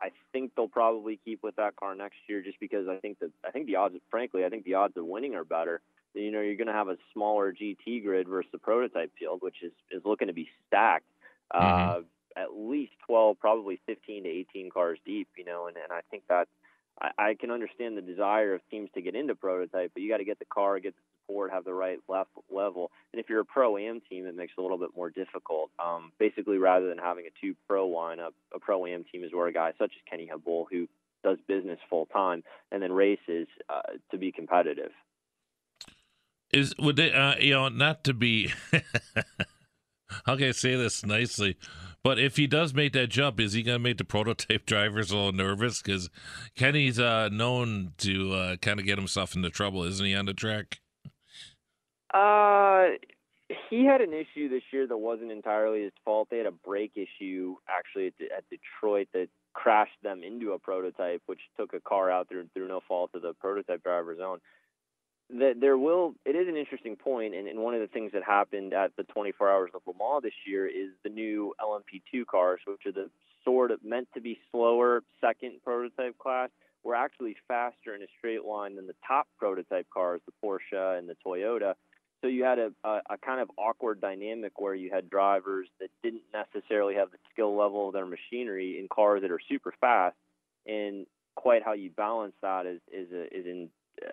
I think they'll probably keep with that car next year, just because I think that I think the odds, frankly, I think the odds of winning are better. You know, you're going to have a smaller GT grid versus the prototype field, which is is looking to be stacked. Mm-hmm. Uh, at least 12, probably 15 to 18 cars deep, you know, and, and I think that I, I can understand the desire of teams to get into prototype, but you got to get the car, get the support, have the right left level. And if you're a pro am team, it makes it a little bit more difficult. Um, basically, rather than having a two pro lineup, a pro am team is where a guy such as Kenny Habul, who does business full time and then races uh, to be competitive. Is would they, uh, you know, not to be. how can I say this nicely? But if he does make that jump, is he going to make the prototype drivers a little nervous? Because Kenny's uh, known to uh, kind of get himself into trouble, isn't he, on the track? Uh, he had an issue this year that wasn't entirely his fault. They had a brake issue actually at, at Detroit that crashed them into a prototype, which took a car out through through no fault of the prototype driver's own that there will it is an interesting point and, and one of the things that happened at the 24 hours of Le Mans this year is the new LMP2 cars which are the sort of meant to be slower second prototype class were actually faster in a straight line than the top prototype cars the Porsche and the Toyota. So you had a, a, a kind of awkward dynamic where you had drivers that didn't necessarily have the skill level of their machinery in cars that are super fast and quite how you balance that is is a, is in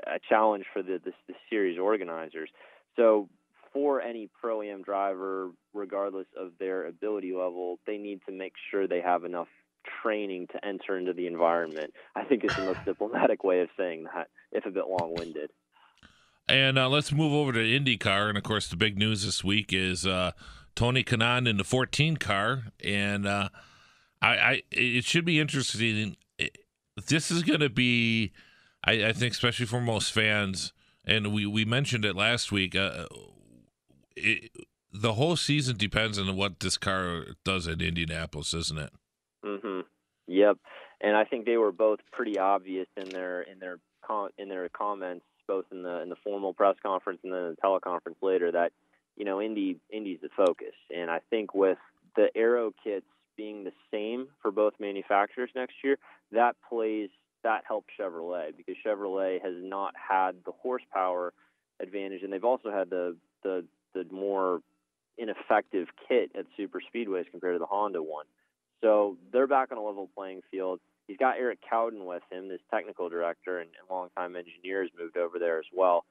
a challenge for the, the, the series organizers. So for any pro am driver, regardless of their ability level, they need to make sure they have enough training to enter into the environment. I think is the most diplomatic way of saying that, if a bit long winded. And uh, let's move over to IndyCar. And of course, the big news this week is uh, Tony Kanaan in the 14 car. And uh, I, I, it should be interesting. This is going to be I, I think especially for most fans, and we we mentioned it last week. Uh, it, the whole season depends on what this car does at Indianapolis, isn't it? Mm-hmm. Yep. And I think they were both pretty obvious in their in their in their comments, both in the in the formal press conference and then the teleconference later, that you know Indy Indy's the focus. And I think with the aero kits being the same for both manufacturers next year, that plays that helps Chevrolet because Chevrolet has not had the horsepower advantage, and they've also had the the the more ineffective kit at super speedways compared to the Honda one. So they're back on a level playing field. He's got Eric Cowdin with him, this technical director and, and longtime engineer has moved over there as well.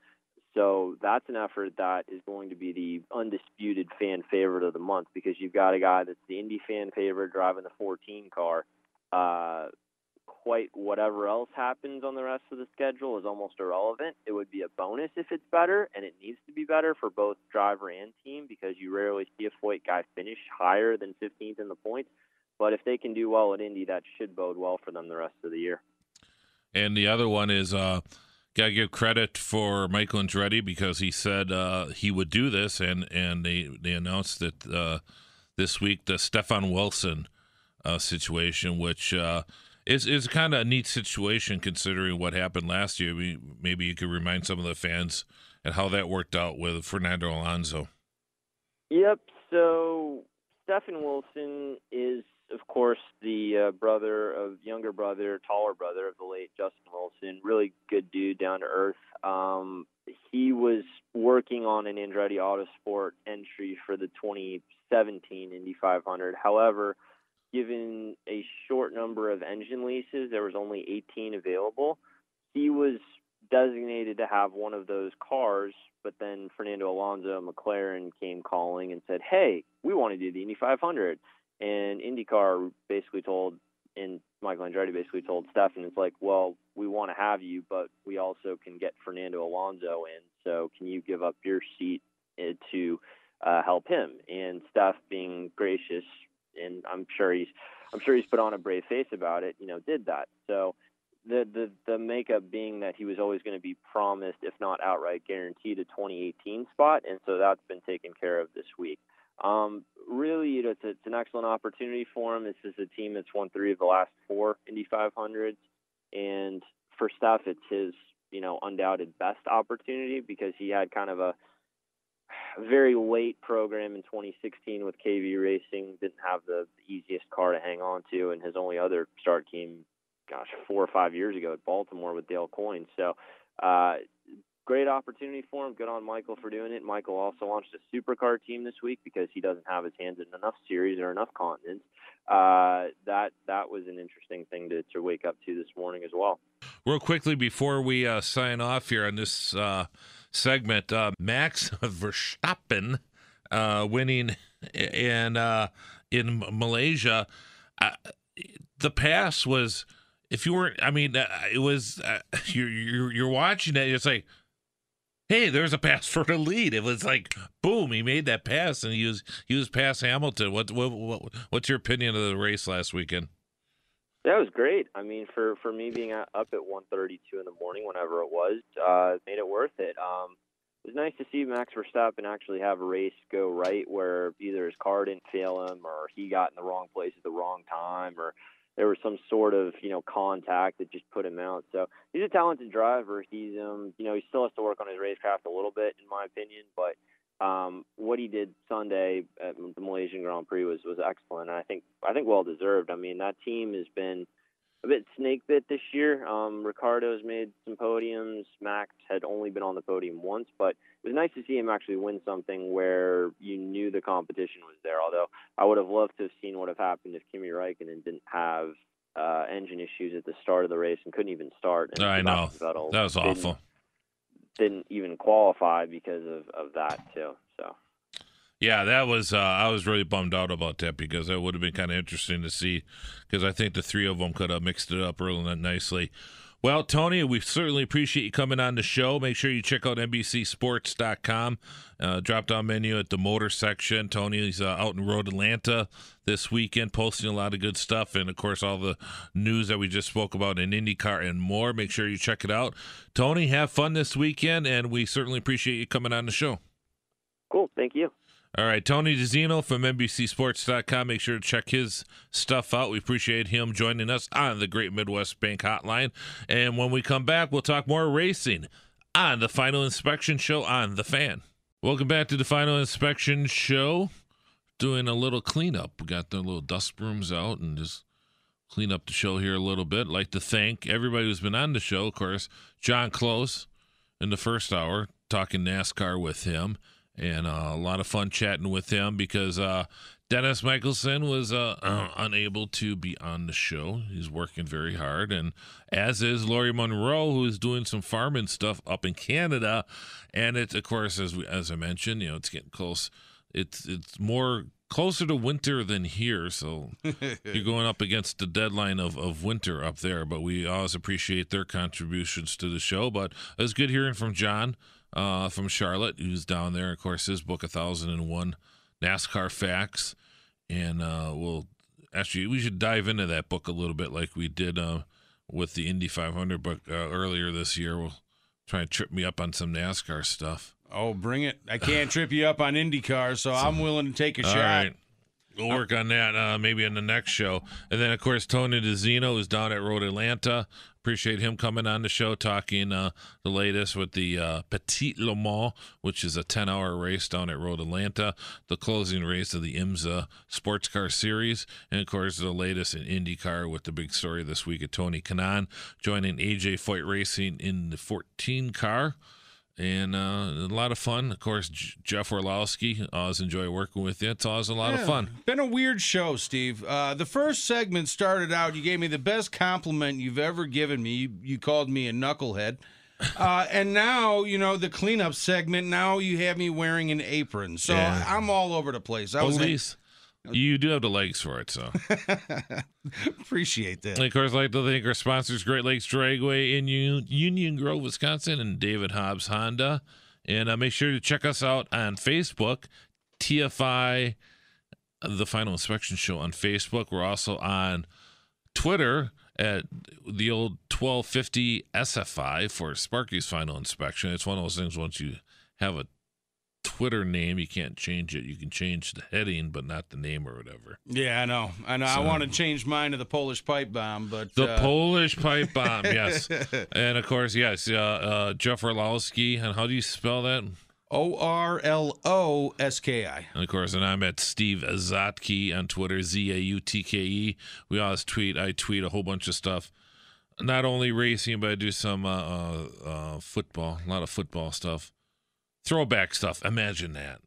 So that's an effort that is going to be the undisputed fan favorite of the month because you've got a guy that's the Indy fan favorite driving the 14 car. Uh, quite whatever else happens on the rest of the schedule is almost irrelevant. It would be a bonus if it's better, and it needs to be better for both driver and team because you rarely see a Foyt guy finish higher than 15th in the points. But if they can do well at Indy, that should bode well for them the rest of the year. And the other one is uh, got to give credit for Michael Andretti because he said uh, he would do this, and and they they announced that uh, this week the Stefan Wilson uh, situation, which is is kind of a neat situation considering what happened last year. Maybe you could remind some of the fans and how that worked out with Fernando Alonso. Yep. So Stefan Wilson is of course, the uh, brother of younger brother, taller brother of the late Justin Wilson. Really good dude, down to earth. Um, he was working on an Andretti Autosport entry for the 2017 Indy 500. However, given a short number of engine leases, there was only 18 available. He was designated to have one of those cars, but then Fernando Alonso McLaren came calling and said, "Hey, we want to do the Indy 500." And IndyCar basically told, and Michael Andretti basically told Stefan, it's like, well, we want to have you, but we also can get Fernando Alonso in. So can you give up your seat eh, to uh, help him? And Steph, being gracious, and I'm sure he's, I'm sure he's put on a brave face about it. You know, did that. So the the the makeup being that he was always going to be promised, if not outright guaranteed, a 2018 spot, and so that's been taken care of this week. Um, really, you know, it's, it's an excellent opportunity for him. This is a team that's won three of the last four Indy 500s, and for Steph, it's his you know undoubted best opportunity because he had kind of a very late program in 2016 with KV Racing. Didn't have the easiest car to hang on to, and his only other start came, gosh, four or five years ago at Baltimore with Dale Coyne. So uh, great opportunity for him. Good on Michael for doing it. Michael also launched a supercar team this week because he doesn't have his hands in enough series or enough continents. Uh, that that was an interesting thing to, to wake up to this morning as well. Real quickly before we uh, sign off here on this uh, segment, uh, Max Verstappen uh, winning in uh, in Malaysia. the pass was if you weren't, I mean, uh, it was uh, you're, you're you're watching it. It's like hey, there's a pass for the lead. It was like boom, he made that pass and he was he was past Hamilton. What, what, what what's your opinion of the race last weekend? That was great. I mean, for for me being up at 1:32 in the morning, whenever it was, uh, made it worth it. Um, it was nice to see Max Verstappen actually have a race go right, where either his car didn't fail him, or he got in the wrong place at the wrong time, or there was some sort of you know contact that just put him out. So he's a talented driver. He's um you know he still has to work on his racecraft a little bit in my opinion, but um what he did Sunday at the Malaysian Grand Prix was was excellent. And I think I think well deserved. I mean that team has been a bit snake bit this year. Um, Ricciardo's made some podiums. Max had only been on the podium once, but it was nice to see him actually win something where you knew the competition was there. Although I would have loved to have seen what have happened if Kimi Raikkonen didn't have uh, engine issues at the start of the race and couldn't even start. And I know that was awful. Didn't, even qualify because of, of that too. So. Yeah, that was. Uh, I was really bummed out about that because that would have been kind of interesting to see, because I think the three of them could have mixed it up really nicely. Well, Tony, we certainly appreciate you coming on the show. Make sure you check out NBCSports.com. Uh, drop down menu at the motor section. Tony's uh, out in Road Atlanta this weekend, posting a lot of good stuff, and of course all the news that we just spoke about in IndyCar and more. Make sure you check it out. Tony, have fun this weekend, and we certainly appreciate you coming on the show. Cool. Thank you. All right, Tony DiZinno from NBCSports.com. Make sure to check his stuff out. We appreciate him joining us on the Great Midwest Bank Hotline. And when we come back, we'll talk more racing on the Final Inspection Show on The Fan. Welcome back to the Final Inspection Show. Doing a little cleanup. We got the little dust brooms out and just clean up the show here a little bit. I'd like to thank everybody who's been on the show. Of course, John Close in the first hour, talking NASCAR with him and uh, a lot of fun chatting with him because uh, Dennis Michelson was uh, uh, unable to be on the show. He's working very hard, and as is Laurie Monroe, who is doing some farming stuff up in Canada. And it's of course, as we, as I mentioned, you know, it's getting close. It's it's more closer to winter than here, so you're going up against the deadline of, of winter up there. But we always appreciate their contributions to the show. But it was good hearing from John uh, from Charlotte, who's down there. Of course, his book, A Thousand and One NASCAR Facts and uh, we'll actually we should dive into that book a little bit like we did uh, with the Indy 500 book uh, earlier this year. We'll try and trip me up on some NASCAR stuff. Oh, bring it! I can't trip you up on IndyCar, so, so I'm willing to take a all shot. Right. We'll work on that uh, maybe in the next show. And then, of course, Tony DiZinno is down at Road Atlanta. Appreciate him coming on the show, talking uh, the latest with the uh, Petit Le Mans, which is a 10 hour race down at Road Atlanta, the closing race of the IMSA Sports Car Series, and, of course, the latest in IndyCar with the big story this week of Tony Kanaan joining AJ Foyt Racing in the 14 car and uh, a lot of fun. Of course, J- Jeff Orlowski, always enjoy working with you. It's always a lot yeah, of fun. Been a weird show, Steve. Uh, the first segment started out. You gave me the best compliment you've ever given me. You, you called me a knucklehead. Uh, and now, you know, the cleanup segment, now you have me wearing an apron. So yeah. I'm all over the place. I Police. You do have the legs for it, so appreciate that. And of course, I'd like to thank our sponsors, Great Lakes Dragway in Union Grove, Wisconsin, and David Hobbs Honda. And uh, make sure to check us out on Facebook, TFI, the Final Inspection Show on Facebook. We're also on Twitter at the old 1250 SFI for Sparky's Final Inspection. It's one of those things once you have a Twitter name. You can't change it. You can change the heading, but not the name or whatever. Yeah, I know. I know. So, I want to change mine to the Polish pipe bomb, but the uh... Polish pipe bomb, yes. and of course, yes, uh, uh, Jeff Orlowski. And how do you spell that? O R L O S K I. And of course, and I'm at Steve Zautke on Twitter, Z A U T K E. We always tweet. I tweet a whole bunch of stuff. Not only racing, but I do some uh, uh, uh football, a lot of football stuff throwback stuff. Imagine that.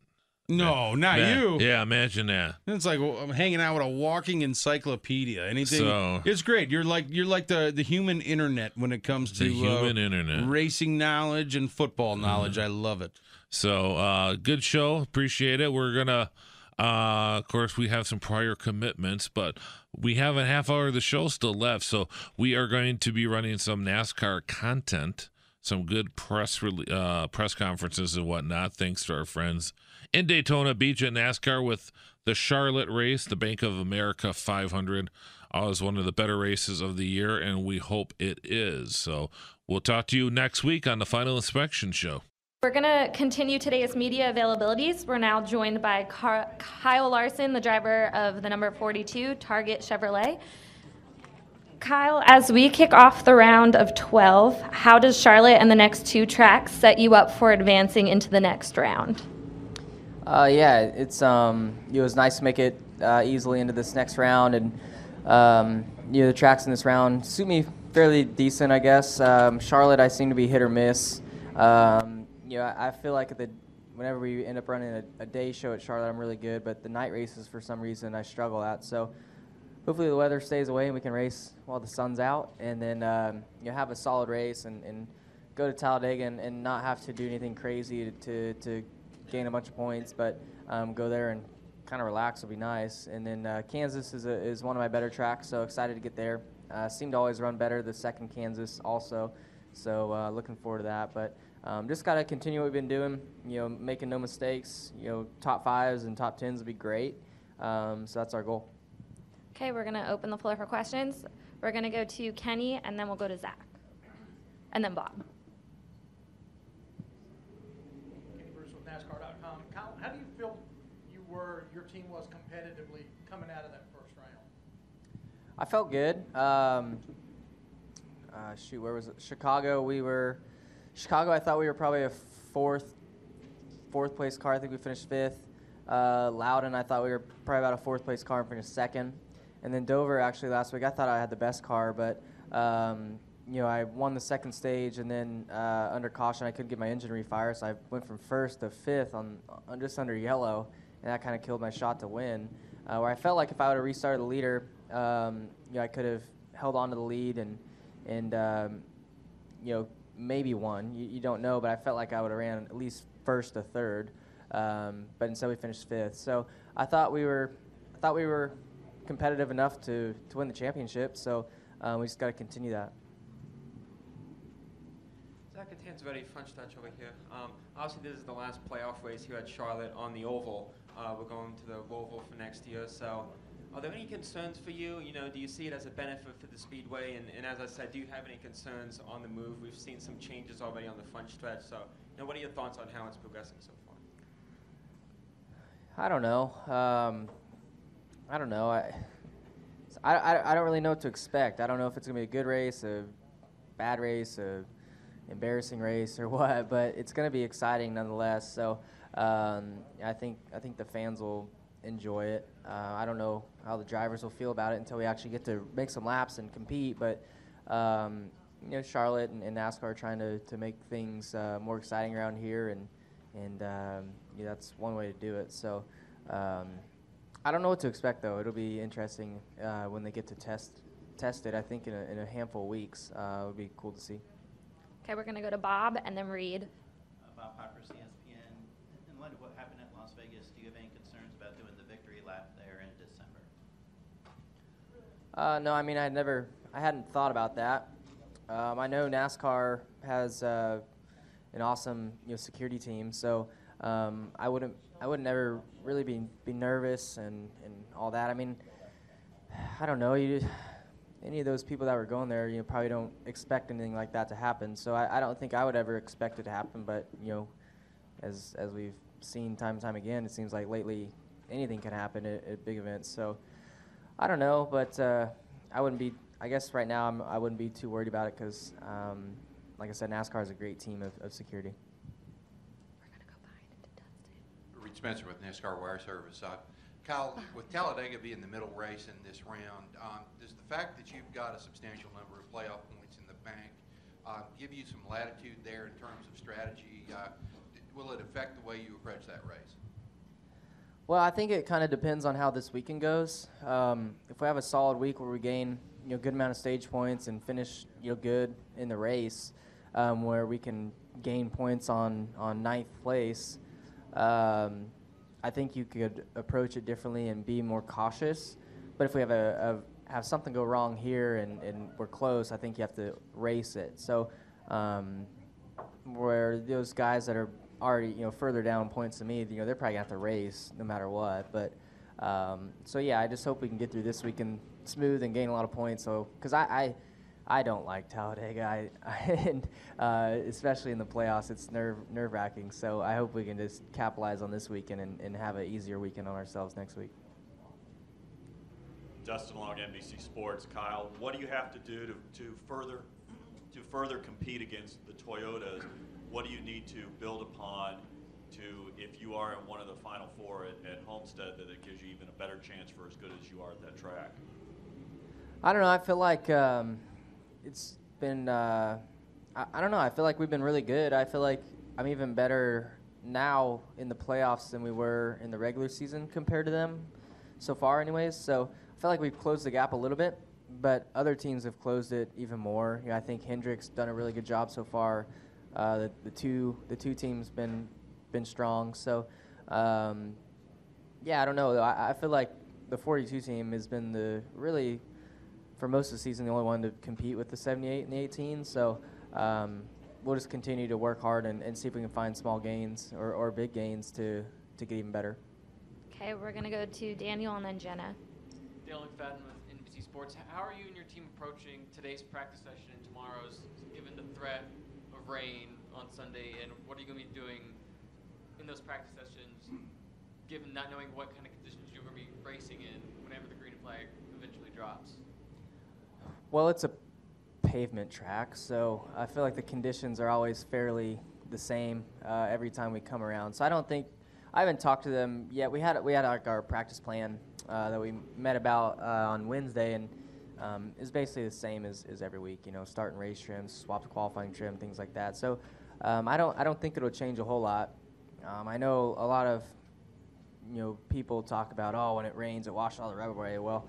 No, not you. Yeah, imagine that. It's like well, I'm hanging out with a walking encyclopedia. Anything? So, it's great. You're like you're like the the human internet when it comes to the human uh, internet, racing knowledge and football knowledge. Mm. I love it. So, uh, good show. Appreciate it. We're gonna. Uh, of course, we have some prior commitments, but we have a half hour of the show still left. So we are going to be running some NASCAR content some good press uh, press conferences and whatnot. Thanks to our friends in Daytona Beach at NASCAR with the Charlotte race, the Bank of America 500. Always one of the better races of the year, and we hope it is. So we'll talk to you next week on the Final Inspection Show. We're going to continue today's media availabilities. We're now joined by Kyle Larson, the driver of the number 42 Target Chevrolet. Kyle, as we kick off the round of 12, how does Charlotte and the next two tracks set you up for advancing into the next round? Uh, yeah, it's um, it was nice to make it uh, easily into this next round, and um, you know the tracks in this round suit me fairly decent, I guess. Um, Charlotte, I seem to be hit or miss. Um, you know, I, I, feel like the whenever we end up running a, a day show at Charlotte, I'm really good, but the night races for some reason I struggle at. So hopefully the weather stays away and we can race while the sun's out, and then um, you know, have a solid race and, and go to Talladega and, and, not have to do anything crazy to, to gain a bunch of points, but um, go there and kind of relax will be nice. And then uh, Kansas is, a, is one of my better tracks, so excited to get there. Uh, seemed to always run better the second Kansas also, so uh, looking forward to that. But um, just got to continue what we've been doing, you know, making no mistakes. You know, top fives and top tens would be great. Um, so that's our goal. Okay, we're going to open the floor for questions. We're going to go to Kenny, and then we'll go to Zach, and then Bob. Kenny Bruce with NASCAR.com. Kyle, how do you feel you were, your team was competitively coming out of that first round? I felt good. Um, uh, shoot, where was it? Chicago. We were Chicago. I thought we were probably a fourth, fourth place car. I think we finished fifth. Uh, Loudon, I thought we were probably about a fourth place car and finished second. And then Dover, actually, last week, I thought I had the best car, but um, you know, I won the second stage, and then uh, under caution, I couldn't get my engine refired, so I went from first to fifth on, on just under yellow, and that kind of killed my shot to win. uh, where I felt like if I would have restarted the leader, um, you know, I could have held on to the lead and and um, you know maybe won. You, you, don't know, but I felt like I would have ran at least first or third. Um, but instead we finished fifth. So I thought we were I thought we were competitive enough to to win the championship. So um, we just got to continue that. Zach Catanzarelli, front stretch over here. Um, obviously, this is the last playoff race here at Charlotte on the Oval. Uh, we're going to the Roval for next year, so are there any concerns for you? You know, do you see it as a benefit for the Speedway? And, and as I said, do you have any concerns on the move? We've seen some changes already on the front stretch, so you know, what are your thoughts on how it's progressing so far? I don't know. Um, I don't know. I, I, I don't really know what to expect. I don't know if it's going to be a good race, a bad race, a embarrassing race, or what. But it's going to be exciting nonetheless. So um, I think I think the fans will enjoy it. Uh, I don't know how the drivers will feel about it until we actually get to make some laps and compete. But um, you know, Charlotte and, and, NASCAR are trying to, to make things uh, more exciting around here, and and um, yeah, that's one way to do it. So. Um, I don't know what to expect though. It'll be interesting uh, when they get to test test it. I think in a, in a handful of weeks, uh, it would be cool to see. Okay, we're gonna go to Bob and then Reid. Uh, Bob Piper, ESPN. In light of what happened at Las Vegas, do you have any concerns about doing the victory lap there in December? Uh, no, I mean I never, I hadn't thought about that. Um, I know NASCAR has uh, an awesome you know security team, so um, I wouldn't I would never really be be nervous and, and all that. I mean, I don't know. You any of those people that were going there, you know, probably don't expect anything like that to happen. So I, I don't think I would ever expect it to happen. But you know, as as we've seen time and time again, it seems like lately anything can happen at, at big events. So I don't know, but uh, I wouldn't be. I guess right now I'm, I would not be too worried about it because, um, like I said, NASCAR is a great team of, of security. Spencer with NASCAR Wire Service. Uh, Kyle, with Talladega being the middle race in this round, um, does the fact that you've got a substantial number of playoff points in the bank uh, give you some latitude there in terms of strategy? Uh, will it affect the way you approach that race? Well, I think it kind of depends on how this weekend goes. Um, if we have a solid week where we gain you know good amount of stage points and finish you know good in the race, um, where we can gain points on on ninth place, um, I think you could approach it differently and be more cautious. But if we have a, a have something go wrong here and, and we're close, I think you have to race it. So um, where those guys that are already you know further down points than me, you know they're probably gonna have to race no matter what. But um, so yeah, I just hope we can get through this weekend smooth and gain a lot of points. So because I, I I don't like Talladega, I, I, and uh, especially in the playoffs, it's nerve nerve wracking. So I hope we can just capitalize on this weekend and, and have an easier weekend on ourselves next week. Dustin Long, NBC Sports. Kyle, what do you have to do to, to further to further compete against the Toyotas? What do you need to build upon to, if you are in one of the final four at, at Homestead, that it gives you even a better chance for as good as you are at that track? I don't know. I feel like. Um, it's been uh, I, I don't know. I feel like we've been really good. I feel like I'm even better now in the playoffs than we were in the regular season compared to them so far, anyways. So I feel like we've closed the gap a little bit, but other teams have closed it even more. You know, I think Hendrick's done a really good job so far. Uh, the, the two the two teams been been strong. So um, yeah, I don't know. I, I feel like the 42 team has been the really for most of the season, the only one to compete with the 78 and the 18. So um, we'll just continue to work hard and, and, see if we can find small gains or, or big gains to, to get even better. Okay, we're going to go to Daniel and then Jenna. Daniel McFadin with NBC Sports. How are you and your team approaching today's practice session and tomorrow's, given the threat of rain on Sunday? And what are you going to be doing in those practice sessions, given not knowing what kind of conditions you're going to be racing in whenever the green flag eventually drops? Well, it's a pavement track, so I feel like the conditions are always fairly the same uh, every time we come around. So I don't think I haven't talked to them yet. We had we had like our practice plan uh, that we met about uh, on Wednesday, and um, is basically the same as, as every week. You know, starting race trims, swap to qualifying trim, things like that. So um, I don't I don't think it'll change a whole lot. Um, I know a lot of you know, people talk about, oh, when it rains, it washes all the rubber away. Well,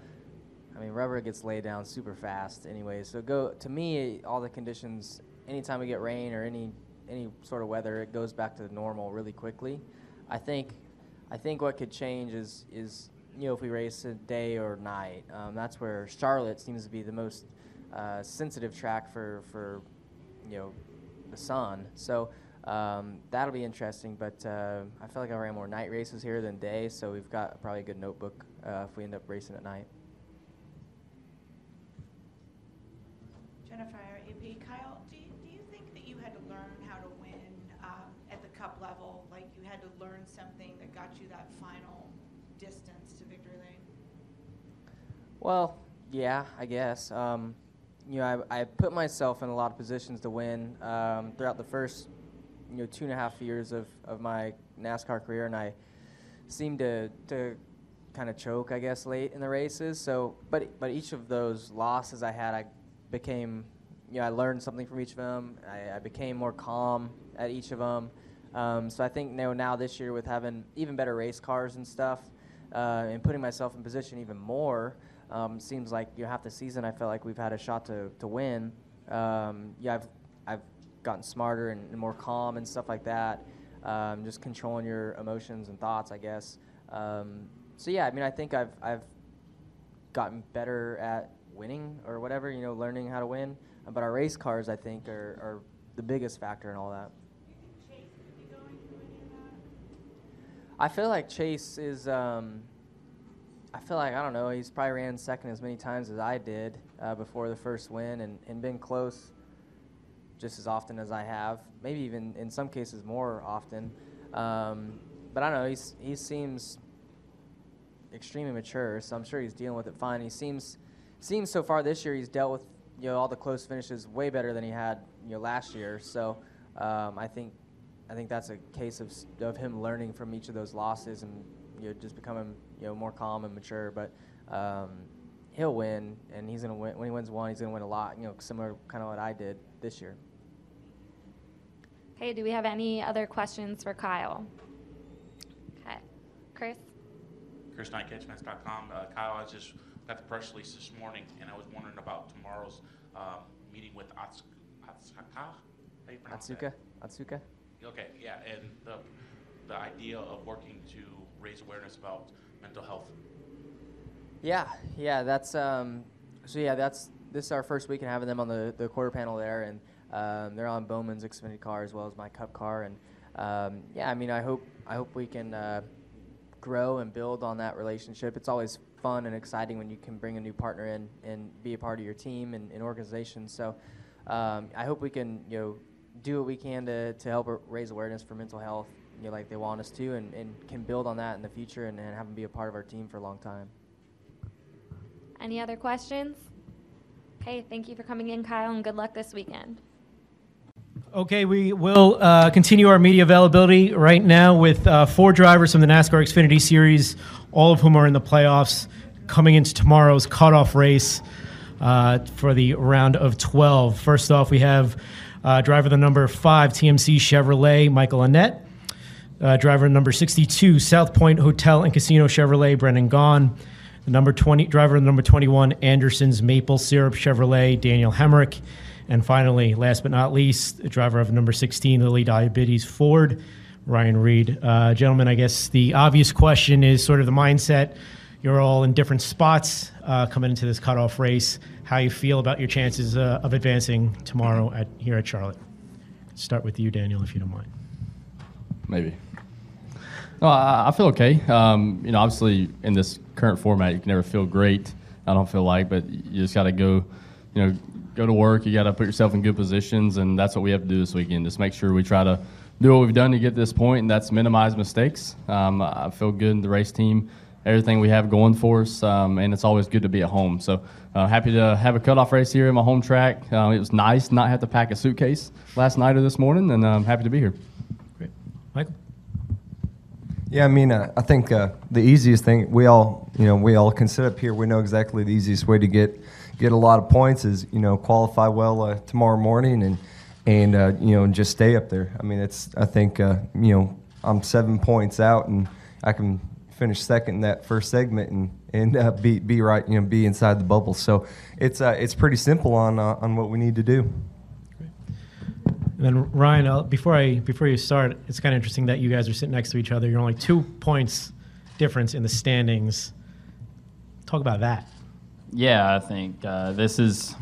I mean, rubber gets laid down super fast anyway. So go to me, all the conditions. Anytime we get rain or any any sort of weather, it goes back to normal really quickly. I think, I think what could change is is you know if we race a day or night. Um, that's where Charlotte seems to be the most uh, sensitive track for for you know the sun. So. Um, that'll be interesting, but uh, I feel like I ran more night races here than day, so we've got probably a good notebook uh, if we end up racing at night. Jenna Fryer AP, Kyle, do you, do you think that you had to learn how to win um, at the cup level? Like you had to learn something that got you that final distance to victory lane? Well, yeah, I guess. Um, you know, I, I put myself in a lot of positions to win um, throughout the first, you know, two and a half years of, of my NASCAR career, and I seemed to, to kind of choke, I guess, late in the races. So, but but each of those losses I had, I became, you know, I learned something from each of them. I, I became more calm at each of them. Um, so I think you know, now this year with having even better race cars and stuff, uh, and putting myself in position even more, um, seems like you know, half the season I felt like we've had a shot to, to win. Um, yeah, I've I've gotten smarter and, and more calm and stuff like that. Um, just controlling your emotions and thoughts, I guess. Um, so yeah, I mean, I think I've I've gotten better at winning or whatever, you know, learning how to win. But our race cars, I think, are, are the biggest factor in all that. I feel like Chase is. Um, I feel like I don't know. He's probably ran second as many times as I did uh, before the first win, and, and been close just as often as I have. Maybe even in some cases more often. Um, but I don't know. He's he seems extremely mature, so I'm sure he's dealing with it fine. He seems seems so far this year he's dealt with you know all the close finishes way better than he had you know last year. So um, I think I think that's a case of of him learning from each of those losses and you know just becoming you know more calm and mature. But um, he'll win, and he's gonna win. When he wins one, he's gonna win a lot. You know, similar kind of what I did this year. Okay, do we have any other questions for Kyle? Okay, Chris. Chris Knight, catchfence.com. Uh, Kyle, I just got the press release this morning, and I was wondering about tomorrow's um, meeting with Otsuka. Otsuka. Otsuka. Okay, yeah, and the the idea of working to raise awareness about mental health. Yeah, yeah, that's um, so yeah, that's this is our first week in having them on the, the quarter panel there, and um, they're on Bowman's Xfinity car as well as my Cup car, and um, yeah, I mean, I hope I hope we can uh, grow and build on that relationship. It's always fun and exciting when you can bring a new partner in and be a part of your team and, and organization. So um, I hope we can you know do what we can to, to help raise awareness for mental health, you know, like they want us to, and, and can build on that in the future and, and have them be a part of our team for a long time. Any other questions? Okay, thank you for coming in, Kyle, and good luck this weekend. Okay, we will uh, continue our media availability right now with uh, four drivers from the NASCAR Xfinity Series, all of whom are in the playoffs, coming into tomorrow's cutoff race uh, for the round of 12. First off, we have uh, driver the number five TMC Chevrolet, Michael Annett. Uh, driver number 62, South Point Hotel and Casino Chevrolet, Brendan Gaughan. The number 20, driver number 21, Anderson's Maple Syrup Chevrolet, Daniel Hemric. And finally, last but not least, driver of number 16, Lilly Diabetes Ford, Ryan Reed. Uh, gentlemen, I guess the obvious question is sort of the mindset. You're all in different spots uh, coming into this cutoff race. How you feel about your chances uh, of advancing tomorrow at here at Charlotte? Start with you, Daniel, if you don't mind. Maybe. No, I, I feel okay. Um, you know, obviously in this current format, you can never feel great. I don't feel like, but you just got to go. You know, go to work. You got to put yourself in good positions, and that's what we have to do this weekend. Just make sure we try to do what we've done to get to this point, and that's minimize mistakes. Um, I feel good in the race team, everything we have going for us, um, and it's always good to be at home. So uh, happy to have a cutoff race here in my home track. Uh, it was nice not have to pack a suitcase last night or this morning, and I'm happy to be here. Great, Michael. Yeah, I mean, uh, I think uh, the easiest thing we all, you know, we all can sit up here. We know exactly the easiest way to get get a lot of points is, you know, qualify well uh, tomorrow morning and and uh, you know just stay up there. I mean, it's I think uh, you know I'm seven points out and I can finish second in that first segment and and uh, be be right, you know, be inside the bubble. So it's uh, it's pretty simple on uh, on what we need to do. And then Ryan, uh, before I before you start, it's kind of interesting that you guys are sitting next to each other. You're only two points difference in the standings. Talk about that. Yeah, I think uh, this is.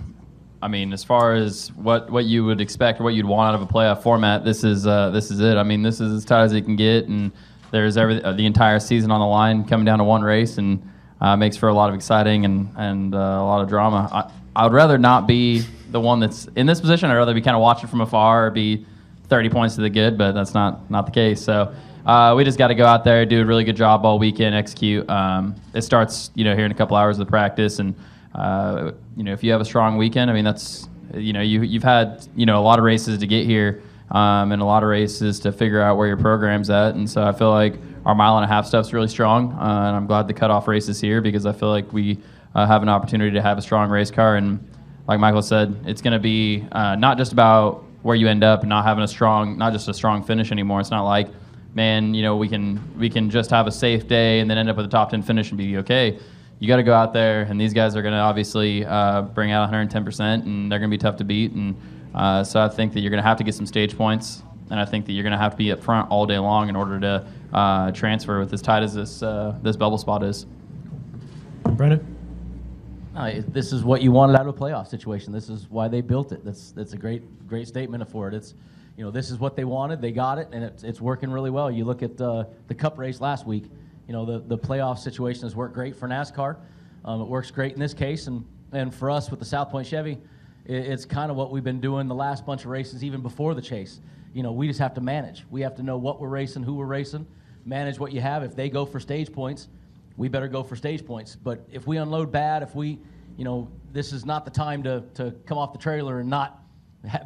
I mean, as far as what, what you would expect or what you'd want out of a playoff format, this is uh, this is it. I mean, this is as tight as it can get, and there's every uh, the entire season on the line coming down to one race, and uh, makes for a lot of exciting and and uh, a lot of drama. I, I would rather not be the one that's in this position. I'd rather be kind of watching from afar or be 30 points to the good, but that's not not the case. So. Uh, we just got to go out there, do a really good job all weekend, execute. Um, it starts, you know, here in a couple hours of the practice, and uh, you know, if you have a strong weekend, I mean, that's you know, you you've had you know a lot of races to get here, um, and a lot of races to figure out where your program's at, and so I feel like our mile and a half stuff's really strong, uh, and I'm glad the cutoff race is here because I feel like we uh, have an opportunity to have a strong race car, and like Michael said, it's going to be uh, not just about where you end up and not having a strong, not just a strong finish anymore. It's not like man, you know, we can we can just have a safe day and then end up with a top ten finish and be okay. You got to go out there, and these guys are going to obviously uh, bring out 110 percent, and they're going to be tough to beat. And uh, so I think that you're going to have to get some stage points, and I think that you're going to have to be up front all day long in order to uh, transfer with as tight as this uh, this bubble spot is. Brennan. No, this is what you wanted out of a playoff situation. This is why they built it. That's that's a great great statement for it. It's you know, this is what they wanted. They got it, and it's, it's working really well. You look at uh, the Cup race last week. You know, the, the playoff situation has worked great for NASCAR. Um, it works great in this case, and, and for us with the South Point Chevy, it, it's kind of what we've been doing the last bunch of races, even before the chase. You know, we just have to manage. We have to know what we're racing, who we're racing, manage what you have. If they go for stage points, we better go for stage points. But if we unload bad, if we, you know, this is not the time to, to come off the trailer and not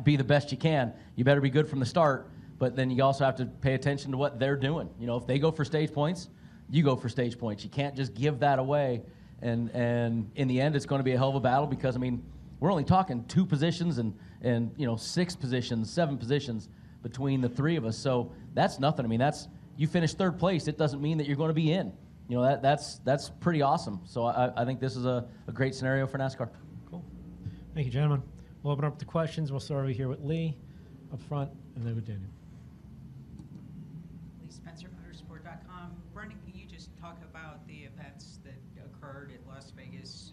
be the best you can. You better be good from the start, but then you also have to pay attention to what they're doing. You know, if they go for stage points, you go for stage points. You can't just give that away. And and in the end, it's going to be a hell of a battle because I mean, we're only talking two positions and and you know six positions, seven positions between the three of us. So that's nothing. I mean, that's you finish third place. It doesn't mean that you're going to be in. You know that that's that's pretty awesome. So I, I think this is a, a great scenario for NASCAR. Cool. Thank you, gentlemen. We'll open up the questions. We'll start over here with Lee up front and then with Daniel. Lee Spencer, motorsport.com. Brendan, can you just talk about the events that occurred at Las Vegas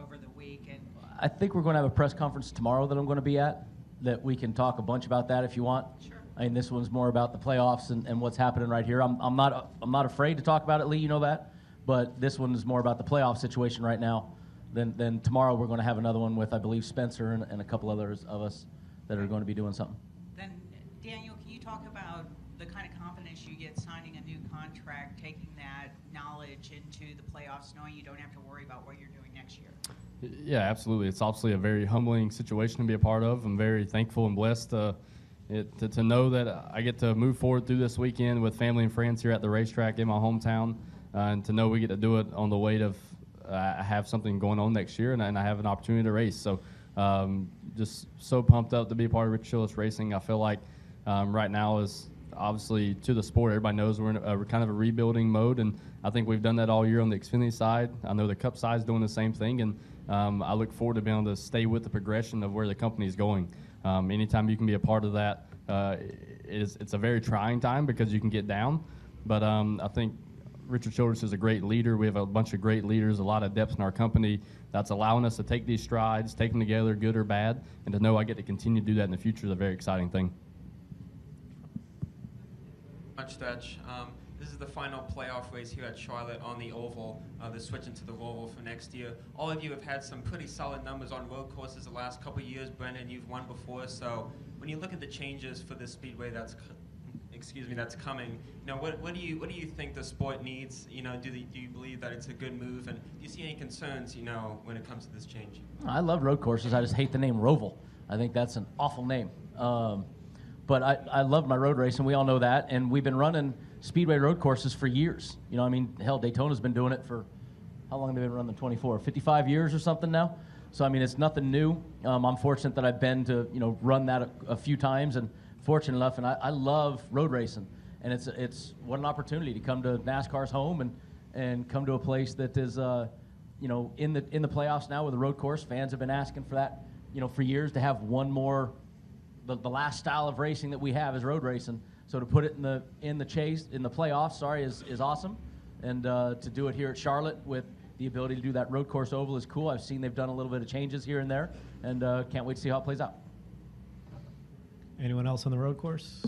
over the week? And I think we're going to have a press conference tomorrow that I'm going to be at that we can talk a bunch about that if you want. Sure. I mean, this one's more about the playoffs and, and what's happening right here. I'm, I'm, not, I'm not afraid to talk about it, Lee, you know that. But this one is more about the playoff situation right now. Then, then tomorrow we're going to have another one with, I believe, Spencer and, and a couple others of us that are going to be doing something. Then, Daniel, can you talk about the kind of confidence you get signing a new contract, taking that knowledge into the playoffs, knowing you don't have to worry about what you're doing next year? Yeah, absolutely. It's obviously a very humbling situation to be a part of. I'm very thankful and blessed to, it, to, to know that I get to move forward through this weekend with family and friends here at the racetrack in my hometown, uh, and to know we get to do it on the weight of I have something going on next year, and, and I have an opportunity to race. So, um, just so pumped up to be a part of Richard Childress Racing. I feel like um, right now is obviously to the sport. Everybody knows we're in a, a, kind of a rebuilding mode, and I think we've done that all year on the Xfinity side. I know the Cup side is doing the same thing, and um, I look forward to being able to stay with the progression of where the company is going. Um, anytime you can be a part of that, uh, it's, it's a very trying time because you can get down. But um, I think Richard Childress is a great leader. We have a bunch of great leaders, a lot of depth in our company that's allowing us to take these strides, take them together, good or bad, and to know I get to continue to do that in the future is a very exciting thing. Much stretch. Um, this is the final playoff race here at Charlotte on the oval. Uh, they're switching to the Roval for next year. All of you have had some pretty solid numbers on road courses the last couple years. Brendan, you've won before, so when you look at the changes for the speedway that's excuse me, that's coming. You know, what, what do you what do you think the sport needs? You know, do, the, do you believe that it's a good move? And do you see any concerns? You know, when it comes to this change? I love road courses. I just hate the name Roval. I think that's an awful name. Um, but I, I love my road racing. We all know that, and we've been running speedway road courses for years. You know, I mean, hell, Daytona's been doing it for how long have they been running the 24? 55 years or something now. So I mean, it's nothing new. Um, I'm fortunate that I've been to you know run that a, a few times and fortunate enough, and I, I love road racing, and it's it's what an opportunity to come to NASCAR's home and and come to a place that is, uh, you know, in the in the playoffs now with a road course. Fans have been asking for that, you know, for years to have one more. The, the last style of racing that we have is road racing. So to put it in the in the chase in the playoffs, sorry, is is awesome, and uh, to do it here at Charlotte with the ability to do that road course oval is cool. I've seen they've done a little bit of changes here and there, and uh, can't wait to see how it plays out. Anyone else on the road course?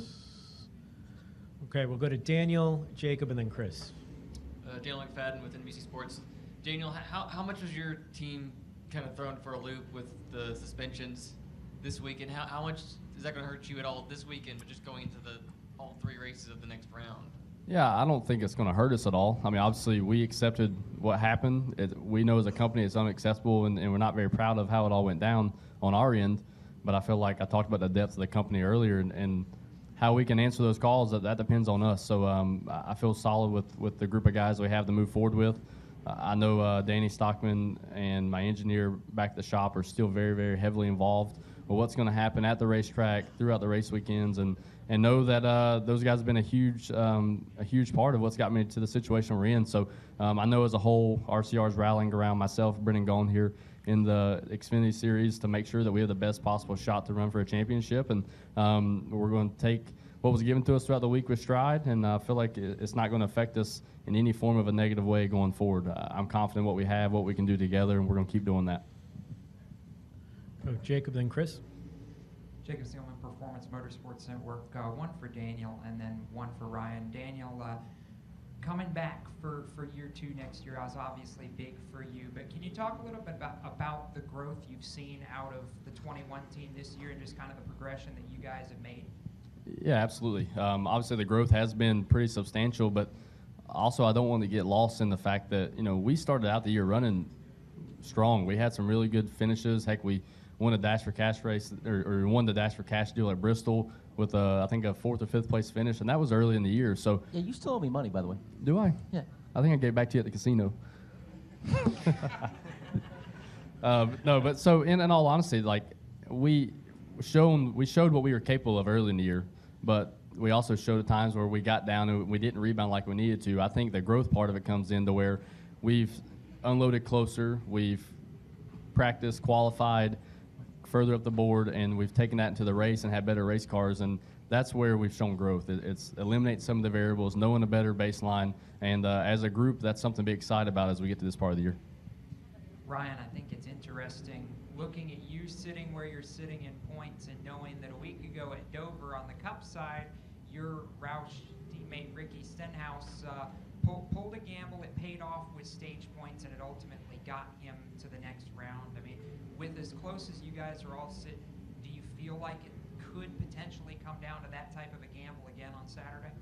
Okay, we'll go to Daniel, Jacob, and then Chris. Uh, Daniel McFadin with NBC Sports. Daniel, how, how much was your team kind of thrown for a loop with the suspensions this week, and how, how much is that going to hurt you at all this weekend, but just going into the all three races of the next round? Yeah, I don't think it's going to hurt us at all. I mean, obviously, we accepted what happened. It, we know as a company it's unacceptable, and, and we're not very proud of how it all went down on our end. But I feel like I talked about the depth of the company earlier, and, and how we can answer those calls. That, that depends on us. So um, I feel solid with, with the group of guys we have to move forward with. Uh, I know uh, Danny Stockman and my engineer back at the shop are still very, very heavily involved with what's going to happen at the racetrack throughout the race weekends, and and know that uh, those guys have been a huge um, a huge part of what's got me to the situation we're in. So um, I know as a whole, RCR is rallying around myself, Brendan Gaughan here in the Xfinity Series to make sure that we have the best possible shot to run for a championship, and um, we're going to take what was given to us throughout the week with stride, and I feel like it's not going to affect us in any form of a negative way going forward. Uh, I'm confident what we have, what we can do together, and we're going to keep doing that. Oh, Jacob, then Chris. Jacob Seelman, Performance Motorsports Network. Uh, one for Daniel and then one for Ryan. Daniel, uh, coming back for, for year two next year is obviously big for you, but can you talk a little bit about, about the growth you've seen out of the 21 team this year and just kind of the progression that you guys have made? Yeah, absolutely. Um, obviously, the growth has been pretty substantial, but also I don't want to get lost in the fact that you know we started out the year running strong. We had some really good finishes. Heck, we won a dash for cash race or, or won the dash for cash deal at Bristol with a, I think a fourth or fifth place finish, and that was early in the year. So Yeah, you still owe me money, by the way. do I? Yeah. I think I gave back to you at the casino. Um, no, but so in, in all honesty, like we shown we showed what we were capable of early in the year, but we also showed at times where we got down and we didn't rebound like we needed to. I think the growth part of it comes into where we've unloaded closer, we've practiced, qualified further up the board, and we've taken that into the race and had better race cars, and that's where we've shown growth. It, it's eliminate some of the variables, knowing a better baseline, and uh, as a group, that's something to be excited about as we get to this part of the year. Ryan, I think it's interesting looking at you sitting where you're sitting in points and knowing that a week ago at Dover on the Cup side, your Roush teammate Ricky Stenhouse uh, pull, pulled a gamble. It paid off with stage points, and it ultimately got him to the next round. I mean, with as close as you guys are all sitting, do you feel like it could potentially come down to that type of a gamble again on Saturday?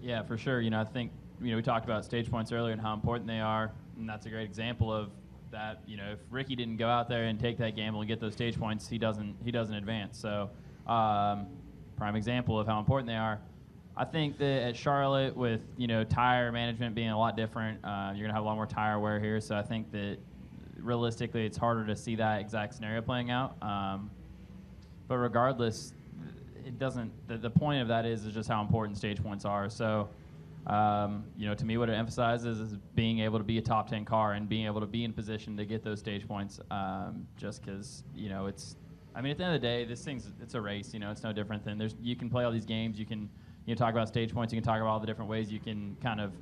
Yeah, for sure. You know, I think you know we talked about stage points earlier and how important they are, and that's a great example of that. You know, if Ricky didn't go out there and take that gamble and get those stage points, he doesn't he doesn't advance. So, um, prime example of how important they are. I think that at Charlotte, with you know tire management being a lot different, uh, you're gonna have a lot more tire wear here. So I think that realistically, it's harder to see that exact scenario playing out. Um, but regardless, it doesn't. The, the point of that is is just how important stage points are. So, um, you know, to me, what it emphasizes is being able to be a top ten car and being able to be in position to get those stage points. Um, just because you know it's. I mean, at the end of the day, this thing's it's a race. You know, it's no different than there's. You can play all these games. You can you know talk about stage points. You can talk about all the different ways you can kind of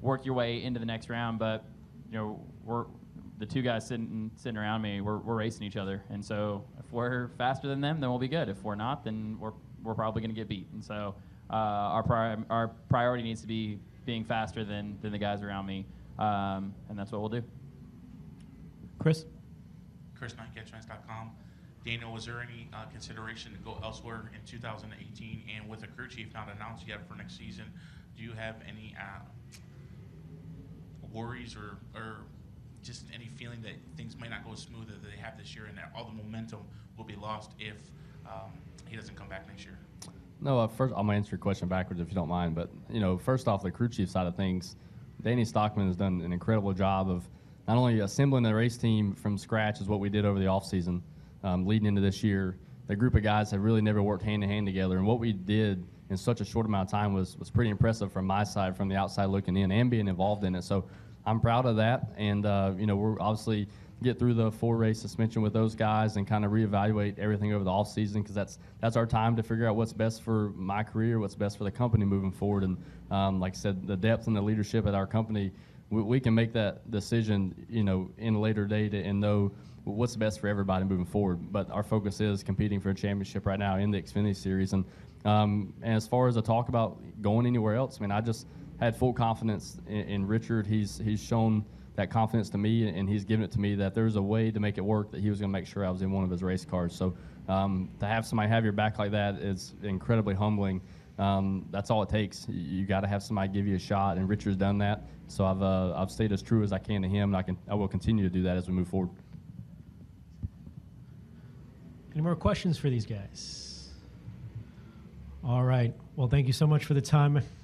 work your way into the next round. But you know, we're the two guys sitting sitting around me. We're, we're racing each other, and so if we're faster than them, then we'll be good. If we're not, then we're we're probably going to get beat. And so uh, our pri- our priority needs to be being faster than than the guys around me, um, and that's what we'll do. Chris? Chris NightCatchMans.com. Daniel, was there any uh, consideration to go elsewhere in 2018? And with a crew chief not announced yet for next season, do you have any uh, worries or, or just any feeling that things might not go as smooth as they have this year and that all the momentum will be lost if um, he doesn't come back next year? No, uh, first I'm gonna answer your question backwards if you don't mind. But you know, first off, the crew chief side of things, Danny Stockman has done an incredible job of not only assembling the race team from scratch, is what we did over the offseason, um, leading into this year. The group of guys have really never worked hand in hand together, and what we did in such a short amount of time was was pretty impressive from my side, from the outside looking in, and being involved in it. So I'm proud of that, and uh, you know we're obviously get through the four race suspension with those guys and kind of reevaluate everything over the off season because that's that's our time to figure out what's best for my career, what's best for the company moving forward. And um, like I said, the depth and the leadership at our company, we, we can make that decision, you know, in a later date and know what's best for everybody moving forward. But our focus is competing for a championship right now in the Xfinity Series. And um, and as far as the talk about going anywhere else, I mean, I just had full confidence in, in Richard. He's he's shown that confidence to me, and he's given it to me that there's a way to make it work. That he was going to make sure I was in one of his race cars. So um, to have somebody have your back like that is incredibly humbling. Um, that's all it takes. You, you got to have somebody give you a shot, and Richard's done that. So I've uh, I've stayed as true as I can to him, and I can I will continue to do that as we move forward. Any more questions for these guys? All right. Well, thank you so much for the time,